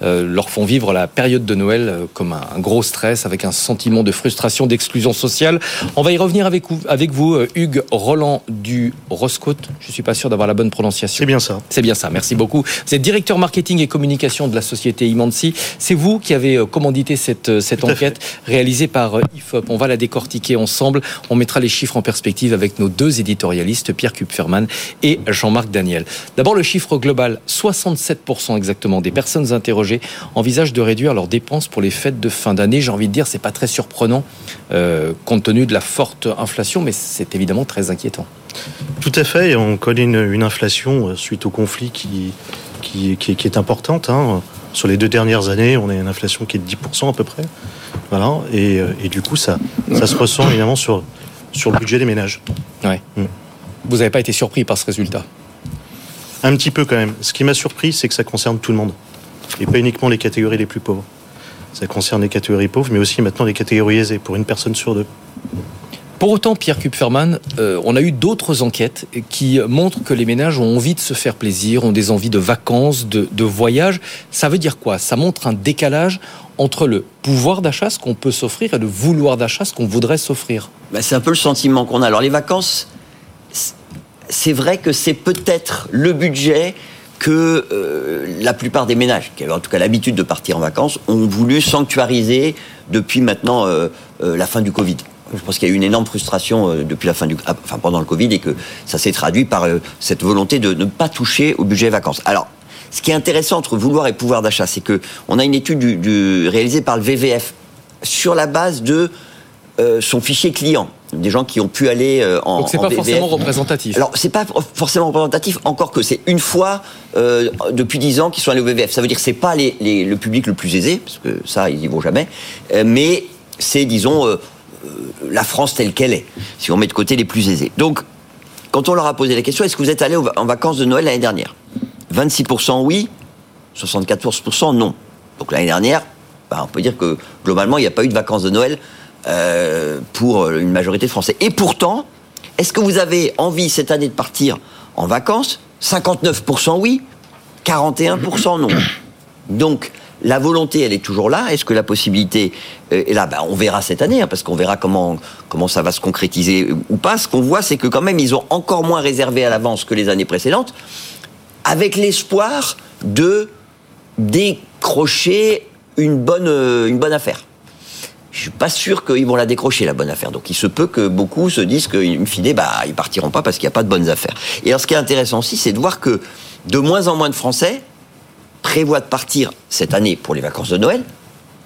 leur font vivre la période de Noël comme un gros stress, avec un sentiment de frustration, d'exclusion sociale. On va y revenir avec vous, avec vous Hugues Roland du Roscote. Je suis pas sûr d'avoir la bonne prononciation. C'est bien ça. C'est bien ça, merci beaucoup. Vous êtes directeur marketing et communication de la société Imansi. C'est vous qui avez euh, commandité cette, euh, cette enquête réalisée par euh, IFOP. On va la décortiquer ensemble. On mettra les chiffres en perspective avec nos deux éditorialistes, Pierre Kupferman et Jean-Marc Daniel. D'abord, le chiffre global 67% exactement des personnes interrogées envisagent de réduire leurs dépenses pour les fêtes de fin d'année. J'ai envie de dire, c'est pas très surprenant compte tenu de la forte inflation, mais c'est évidemment très inquiétant. Tout à fait. On connaît une inflation suite au conflit qui qui, qui, est importante. Hein. Sur les deux dernières années, on a une inflation qui est de 10% à peu près. Voilà. Et, euh, et du coup, ça, ça se ressent évidemment sur, sur le budget des ménages. Ouais. Mm. Vous n'avez pas été surpris par ce résultat Un petit peu quand même. Ce qui m'a surpris, c'est que ça concerne tout le monde. Et pas uniquement les catégories les plus pauvres. Ça concerne les catégories pauvres, mais aussi maintenant les catégories aisées, pour une personne sur deux. Pour autant, Pierre Kupferman, euh, on a eu d'autres enquêtes qui montrent que les ménages ont envie de se faire plaisir, ont des envies de vacances, de, de voyage. Ça veut dire quoi? Ça montre un décalage entre le pouvoir d'achat, ce qu'on peut s'offrir, et le vouloir d'achat, ce qu'on voudrait s'offrir. Ben, c'est un peu le sentiment qu'on a. Alors les vacances, c'est vrai que c'est peut-être le budget que euh, la plupart des ménages, qui avaient en tout cas l'habitude de partir en vacances, ont voulu sanctuariser depuis maintenant euh, euh, la fin du Covid. Je pense qu'il y a eu une énorme frustration depuis la fin du, ah, enfin pendant le Covid et que ça s'est traduit par cette volonté de ne pas toucher au budget vacances. Alors, ce qui est intéressant entre vouloir et pouvoir d'achat, c'est que on a une étude réalisée par le VVF sur la base de son fichier client, des gens qui ont pu aller euh, en. Donc c'est pas forcément représentatif. Alors, c'est pas forcément représentatif, encore que c'est une fois euh, depuis 10 ans qu'ils sont allés au VVF. Ça veut dire que c'est pas les, les- le public le plus aisé, parce que ça, ils y vont jamais, euh, mais c'est, disons, euh, la France telle qu'elle est, si on met de côté les plus aisés. Donc, quand on leur a posé la question, est-ce que vous êtes allé au- en vacances de Noël l'année dernière? 26% oui, 74% non. Donc l'année dernière, bah, on peut dire que globalement, il n'y a pas eu de vacances de Noël euh, pour une majorité de Français. Et pourtant, est-ce que vous avez envie cette année de partir en vacances? 59% oui, 41% non. Donc, la volonté, elle est toujours là. Est-ce que la possibilité euh, est là? Ben, On verra cette année, hein, parce qu'on verra comment, comment ça va se concrétiser ou pas. Ce qu'on voit, c'est que quand même, ils ont encore moins réservé à l'avance que les années précédentes, avec l'espoir de décrocher une bonne, euh, une bonne affaire. Je suis pas sûr qu'ils vont la décrocher, la bonne affaire. Donc il se peut que beaucoup se disent qu'in fine, bah, ils partiront pas parce qu'il n'y a pas de bonnes affaires. Et alors ce qui est intéressant aussi, c'est de voir que de moins en moins de Français prévoient de partir cette année pour les vacances de Noël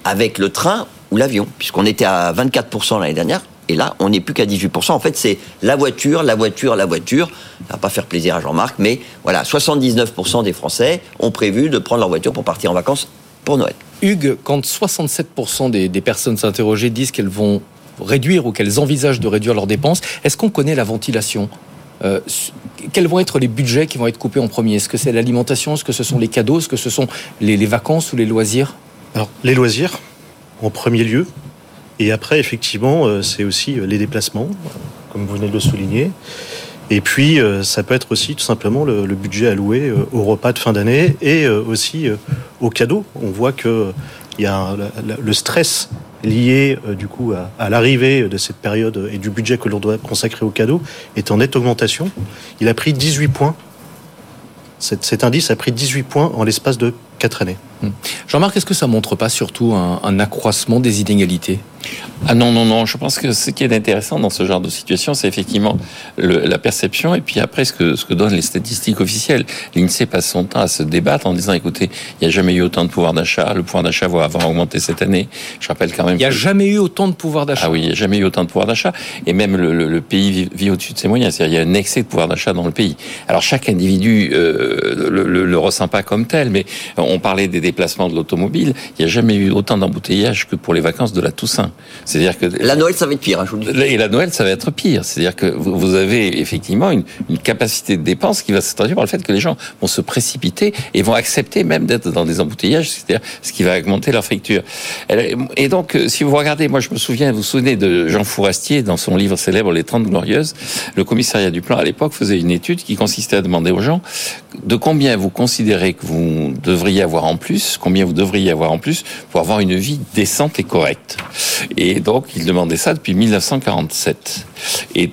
avec le train ou l'avion, puisqu'on était à 24% l'année dernière, et là, on n'est plus qu'à 18%. En fait, c'est la voiture, la voiture, la voiture. Ça va pas faire plaisir à Jean-Marc, mais voilà, 79% des Français ont prévu de prendre leur voiture pour partir en vacances pour Noël. Hugues, quand 67% des, des personnes interrogées disent qu'elles vont réduire ou qu'elles envisagent de réduire leurs dépenses, est-ce qu'on connaît la ventilation? Euh, Quels vont être les budgets qui vont être coupés en premier? Est-ce que c'est l'alimentation? Est-ce que ce sont les cadeaux? Est-ce que ce sont les, les vacances ou les loisirs? Alors, les loisirs, en premier lieu. Et après, effectivement, euh, c'est aussi euh, les déplacements, comme vous venez de le souligner. Et puis, euh, ça peut être aussi tout simplement le, budget alloué euh, au repas de fin d'année et euh, aussi aux cadeaux. On voit que y a le stress lié du coup à, l'arrivée de cette période et du budget que l'on doit consacrer aux cadeaux est en nette augmentation. Il a pris 18 points. Cet, cet indice a pris 18 points en l'espace de 4 années. Jean-Marc, est-ce que ça montre pas surtout un, un accroissement des inégalités? Ah non, non, non. Je pense que ce qui est intéressant dans ce genre de situation, c'est effectivement le- la perception et puis après ce que, ce que donnent les statistiques officielles. L'INSEE passe son temps à se débattre en disant, écoutez, il n'y a jamais eu autant de pouvoir d'achat. Le pouvoir d'achat va avoir augmenté cette année. Je rappelle quand même. Il n'y a que- jamais eu autant de pouvoir d'achat. Ah oui, il n'y a jamais eu autant de pouvoir d'achat. Et même le, le- le pays vit, vit au-dessus de ses moyens. C'est-à-dire, il y a un excès de pouvoir d'achat dans le pays. Alors, chaque individu euh, le, le- le ressent pas comme tel, mais on parlait des déplacements de l'automobile. Il n'y a jamais eu autant d'embouteillages que pour les vacances de la Toussaint. C'est-à-dire que La Noël, ça va être pire, hein, je vous le dis. et la Noël, ça va être pire. C'est-à-dire que vous avez effectivement une, une capacité de dépense qui va se traduire par le fait que les gens vont se précipiter et vont accepter même d'être dans des embouteillages, c'est-à-dire ce qui va augmenter leur facture. Et donc, euh, si vous regardez, moi je me souviens, vous vous souvenez de Jean Fourastier dans son livre célèbre Les Trente Glorieuses, le commissariat du plan à l'époque faisait une étude qui consistait à demander aux gens de combien vous considérez que vous devriez avoir en plus, combien vous devriez avoir en plus pour avoir une vie décente et correcte. Et donc, il demandait ça depuis 1947. Et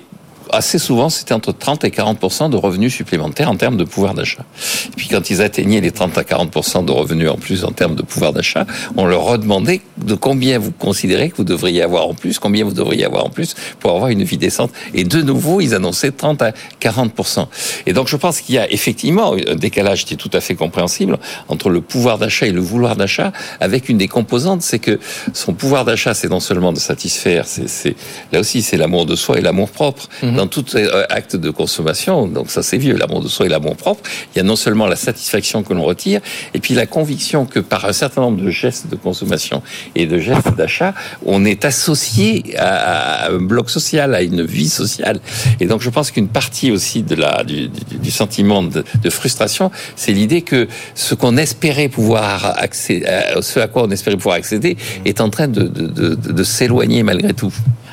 assez souvent, c'était entre 30 et 40 de revenus supplémentaires en termes de pouvoir d'achat. Et puis quand ils atteignaient les 30 à 40 de revenus en plus en termes de pouvoir d'achat, on leur redemandait de combien vous considérez que vous devriez avoir en plus, combien vous devriez avoir en plus pour avoir une vie décente. Et de nouveau, ils annonçaient 30 à 40% Et donc je pense qu'il y a effectivement un décalage qui est tout à fait compréhensible entre le pouvoir d'achat et le vouloir d'achat, avec une des composantes, c'est que son pouvoir d'achat, c'est non seulement de satisfaire, c'est là aussi c'est l'amour de soi et l'amour propre. Dans tout euh, acte de consommation, donc ça c'est vieux, l'amour de soi et l'amour propre, il y a non seulement la satisfaction que l'on retire, et puis la conviction que par un certain nombre de gestes de consommation et de gestes d'achat, on est associé à un bloc social, à une vie sociale. Et donc je pense qu'une partie aussi de la, du, sentiment de, frustration, c'est l'idée que ce qu'on espérait pouvoir accéder, ce à quoi on espérait pouvoir accéder, est en train de s'éloigner malgré tout.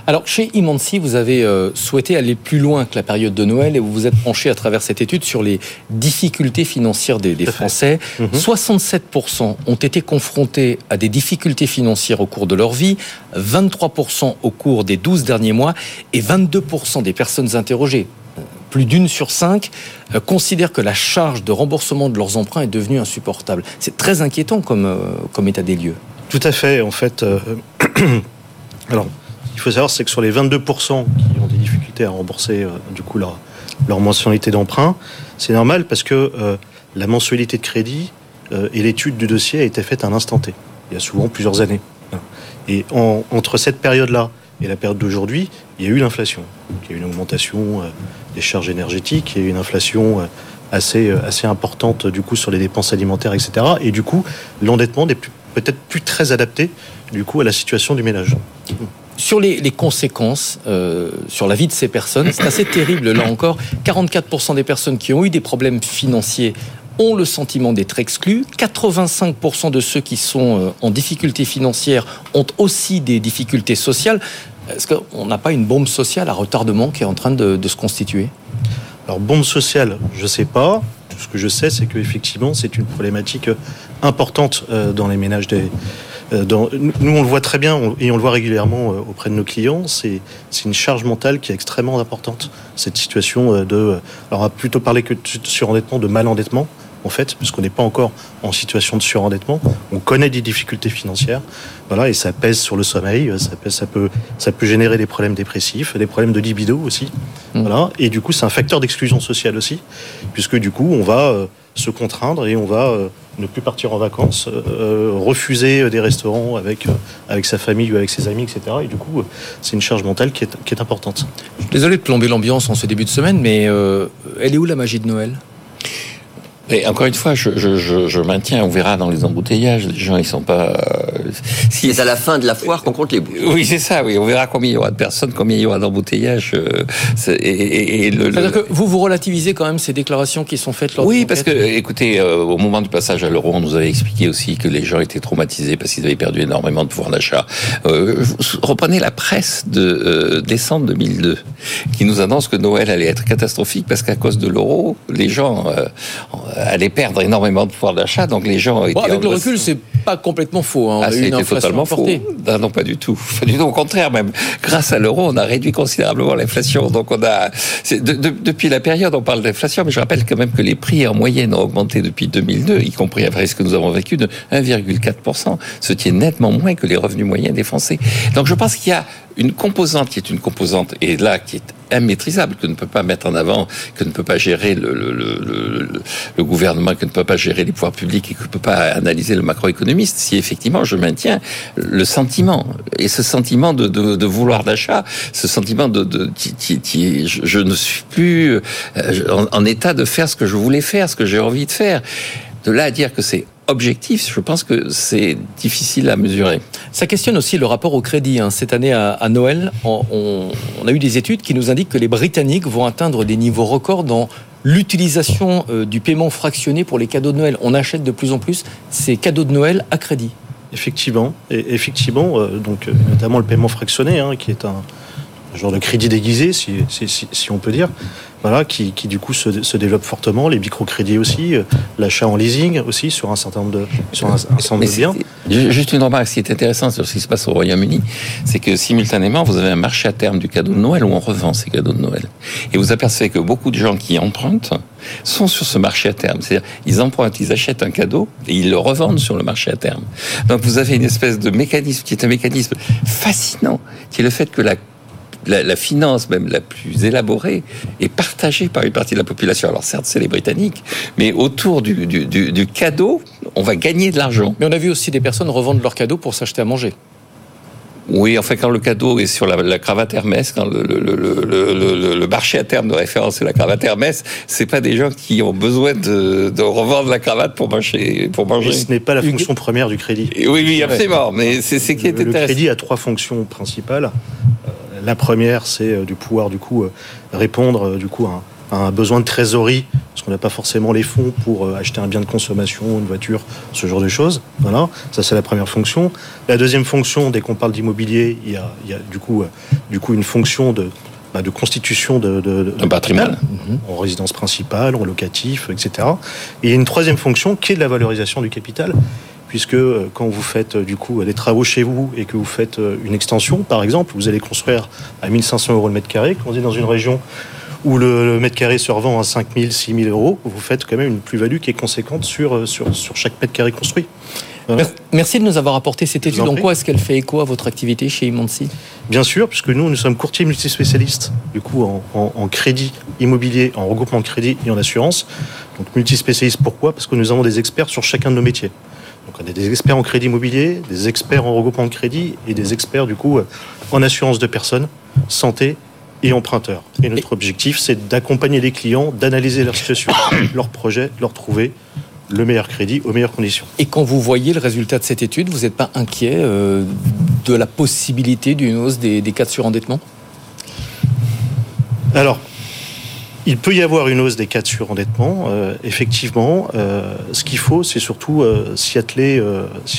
Alors, chez Imansi, vous avez euh, souhaité aller plus loin que la période de Noël et vous vous êtes penché à travers cette étude sur les difficultés financières des, des Français. 67% mhm. ont été confrontés à des difficultés financières au cours de leur vie, 23% au cours des 12 derniers mois et 22% des personnes interrogées, plus d'une sur cinq, euh, considèrent que la charge de remboursement de leurs emprunts est devenue insupportable. C'est très inquiétant comme, euh, comme état des lieux. Tout à fait. En fait, alors, il faut savoir, c'est que sur les 22% qui ont des difficultés à rembourser euh, du coup leur, mensualité d'emprunt, c'est normal parce que euh, la mensualité de crédit euh, et l'étude du dossier a été faite à un instant T. Il y a souvent plusieurs années. Et en, entre cette période-là et la période d'aujourd'hui, il y a eu l'inflation. Il y a eu une augmentation des charges énergétiques, il y a eu une inflation assez, assez importante du coup sur les dépenses alimentaires, etc. Et du coup, l'endettement n'est peut-être plus très adapté du coup à la situation du ménage sur les, les conséquences euh, sur la vie de ces personnes, c'est assez terrible là encore. 44% des personnes qui ont eu des problèmes financiers ont le sentiment d'être exclus. 85% de ceux qui sont euh, en difficulté financière ont aussi des difficultés sociales. Est-ce qu'on n'a pas une bombe sociale à retardement qui est en train de, de se constituer? Alors bombe sociale, je ne sais pas. Ce que je sais, c'est qu'effectivement, c'est une problématique importante euh, dans les ménages des, euh, dans, nous, on le voit très bien et on le voit régulièrement euh, auprès de nos clients. C'est une charge mentale qui est extrêmement importante. Cette situation euh, de, alors on va plutôt parler que de surendettement, de malendettement en fait, puisqu'on n'est pas encore en situation de surendettement. On connaît des difficultés financières, voilà, et ça pèse sur le sommeil, ça, pèse, ça peut, ça peut générer des problèmes dépressifs, des problèmes de libido aussi, mmh. voilà, et du coup, c'est un facteur d'exclusion sociale aussi, puisque du coup, on va se contraindre et on va euh, ne plus partir en vacances, euh, refuser des restaurants avec, euh, avec sa famille ou avec ses amis, etc. Et du coup, c'est une charge mentale qui est, qui est importante. Désolé de plomber l'ambiance en ce début de semaine, mais elle est où la magie de Noël? Et encore une fois, je, je, je, je, maintiens, on verra dans les embouteillages, les gens ils sont pas. Euh, si c'est à la fin de la foire qu'on compte les bouts. Oui, c'est ça. Oui, on verra combien il y aura de personnes, combien il y aura d'embouteillages. Euh, et, et, et le, C'est-à-dire que vous vous relativisez quand même ces déclarations qui sont faites. Lors oui, parce que écoutez, euh, au moment du passage à l'euro, on nous avait expliqué aussi que les gens étaient traumatisés parce qu'ils avaient perdu énormément de pouvoir d'achat. Euh, reprenez la presse de euh, décembre 2002 qui nous annonce que Noël allait être catastrophique parce qu'à cause de l'euro, les gens allait perdre énormément de pouvoir d'achat, donc les gens. Bon, avec le recul, c'est pas complètement faux. Hein. Ah, c'était totalement faux. Non, non, pas du tout. Du tout. Au contraire, même grâce à l'euro, on a réduit considérablement l'inflation. Donc on a de, de, depuis la période, on parle d'inflation, mais je rappelle quand même que les prix en moyenne ont augmenté depuis 2002, y compris après ce que nous avons vécu de 1,4 ce qui est nettement moins que les revenus moyens des Français. Donc je pense qu'il y a une composante qui est une composante, et là, qui est immaîtrisable, que ne peut pas mettre en avant, que ne peut pas gérer le, le, le, le, gouvernement, que ne peut pas gérer les pouvoirs publics et que ne peut pas analyser le si effectivement je maintiens le sentiment, et ce sentiment de, vouloir d'achat, ce sentiment de, je, ne suis plus euh, en, en état de faire ce que je voulais faire, ce que j'ai envie de faire. De là à dire que c'est objectif, je pense que c'est difficile à mesurer. Ça questionne aussi le rapport au crédit. Hein. Cette année à, Noël, on, a eu des études qui nous indiquent que les Britanniques vont atteindre des niveaux records dans l'utilisation euh, du paiement fractionné pour les cadeaux de Noël. On achète de plus en plus ces cadeaux de Noël à crédit. Effectivement, effectivement, euh, donc euh, notamment le paiement fractionné, hein, qui est un, genre de crédit déguisé, si, si, si on peut dire, voilà, qui, qui, du coup se, se, développe fortement, les microcrédits aussi, euh, l'achat en leasing aussi sur un certain nombre de, sur un, un certain nombre de biens. Juste une remarque, ce qui est intéressant sur ce qui se passe au Royaume-Uni, c'est que simultanément, vous avez un marché à terme du cadeau de Noël où on revend ces cadeaux de Noël. Et vous apercevez que beaucoup de gens qui empruntent sont sur ce marché à terme. C'est-à-dire, ils empruntent, ils achètent un cadeau et ils le revendent sur le marché à terme. Donc vous avez une espèce de mécanisme qui est un mécanisme fascinant, qui est le fait que la la, la, finance même la plus élaborée est partagée par une partie de la population. Alors certes, c'est les Britanniques, mais autour du, du, du, du cadeau, on va gagner de l'argent. Mais on a vu aussi des personnes revendre leurs cadeaux pour s'acheter à manger. Oui, enfin, quand le cadeau est sur la, cravate Hermès, quand le, le, le, le, marché à terme de référence est la cravate Hermès, c'est pas des gens qui ont besoin de, de revendre la cravate pour manger. Pour manger. ce n'est pas la fonction première du crédit. oui, oui, absolument. Mais c'est ce qui est intéressant. Le crédit a trois fonctions principales. Euh, la première, c'est euh, de pouvoir du coup répondre du coup à un un besoin de trésorerie, parce qu'on n'a pas forcément les fonds pour euh, acheter un bien de consommation, une voiture, ce genre de choses. Voilà, ça c'est la première fonction. La deuxième fonction, dès qu'on parle d'immobilier, il y a, du, coup, euh, du coup une fonction de, bah, de constitution de, de, patrimoine en résidence principale, en locatif, etc. Et il y a une troisième fonction qui est de la valorisation du capital puisque euh, quand vous faites du coup des travaux chez vous et que vous faites une extension, par exemple, vous allez construire à 1500 euros le mètre carré, quand vous êtes dans une région où le, mètre carré se revend à 5 000, 6 000 euros, vous faites quand même une plus-value qui est conséquente sur, euh, sur, sur chaque mètre carré construit. Merci de nous avoir apporté cette étude. En quoi est-ce qu'elle fait écho à votre activité chez Imansi? Bien sûr, puisque nous, nous sommes courtiers multispécialistes, du coup, en, en, crédit immobilier, en regroupement de crédit et en assurance. Donc, multispécialistes, pourquoi? Parce que nous avons des experts sur chacun de nos métiers. A des experts en crédit immobilier, des experts en regroupement de crédit et des experts, du coup, en assurance de personnes, santé et emprunteurs. Et notre objectif, c'est d'accompagner les clients, d'analyser leur situation, leur projet, leur trouver le meilleur crédit aux meilleures conditions. Et quand vous voyez le résultat de cette étude, vous n'êtes pas inquiet euh, de la possibilité d'une hausse des, cas de surendettement? Alors, il peut y avoir une hausse des cas de surendettement, euh, effectivement. Euh, ce qu'il faut, c'est surtout s'y atteler,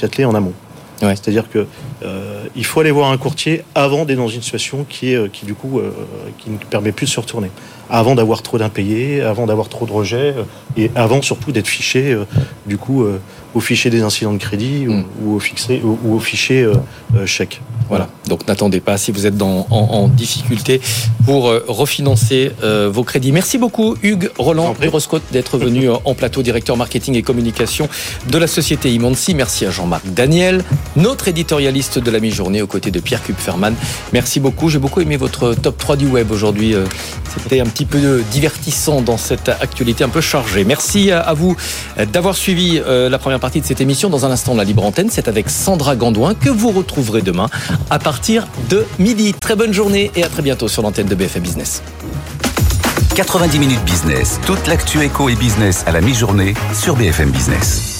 atteler en amont. C'est-à-dire que euh, il faut aller voir un courtier avant d'être dans une situation qui est euh, qui du coup euh, qui ne permet plus de se retourner, avant d'avoir trop d'impayés, avant d'avoir trop de rejets et avant surtout d'être fiché du coup au fichier des incidents de crédit ou, mm. au, fixé, ou, au fichier euh, euh, chèque. Voilà. Donc n'attendez pas si vous êtes dans, en, difficulté pour euh, refinancer vos crédits. Merci beaucoup Hugues Roland Euroscote d'être venu en plateau, directeur marketing et communication de la société Imansi. Merci à Jean-Marc Daniel, notre éditorialiste de la mi-journée aux côtés de Pierre Kupferman. Merci beaucoup. J'ai beaucoup aimé votre top 3 du web aujourd'hui. C'était un petit peu divertissant dans cette actualité un peu chargée. Merci à vous d'avoir suivi la première partie de cette émission. Dans un instant, la libre antenne, c'est avec Sandra Gandouin que vous retrouverez demain à partir de midi. Très bonne journée et à très bientôt sur l'antenne de BFM Business. 90 minutes business, toute l'actu éco et business à la mi-journée sur BFM Business.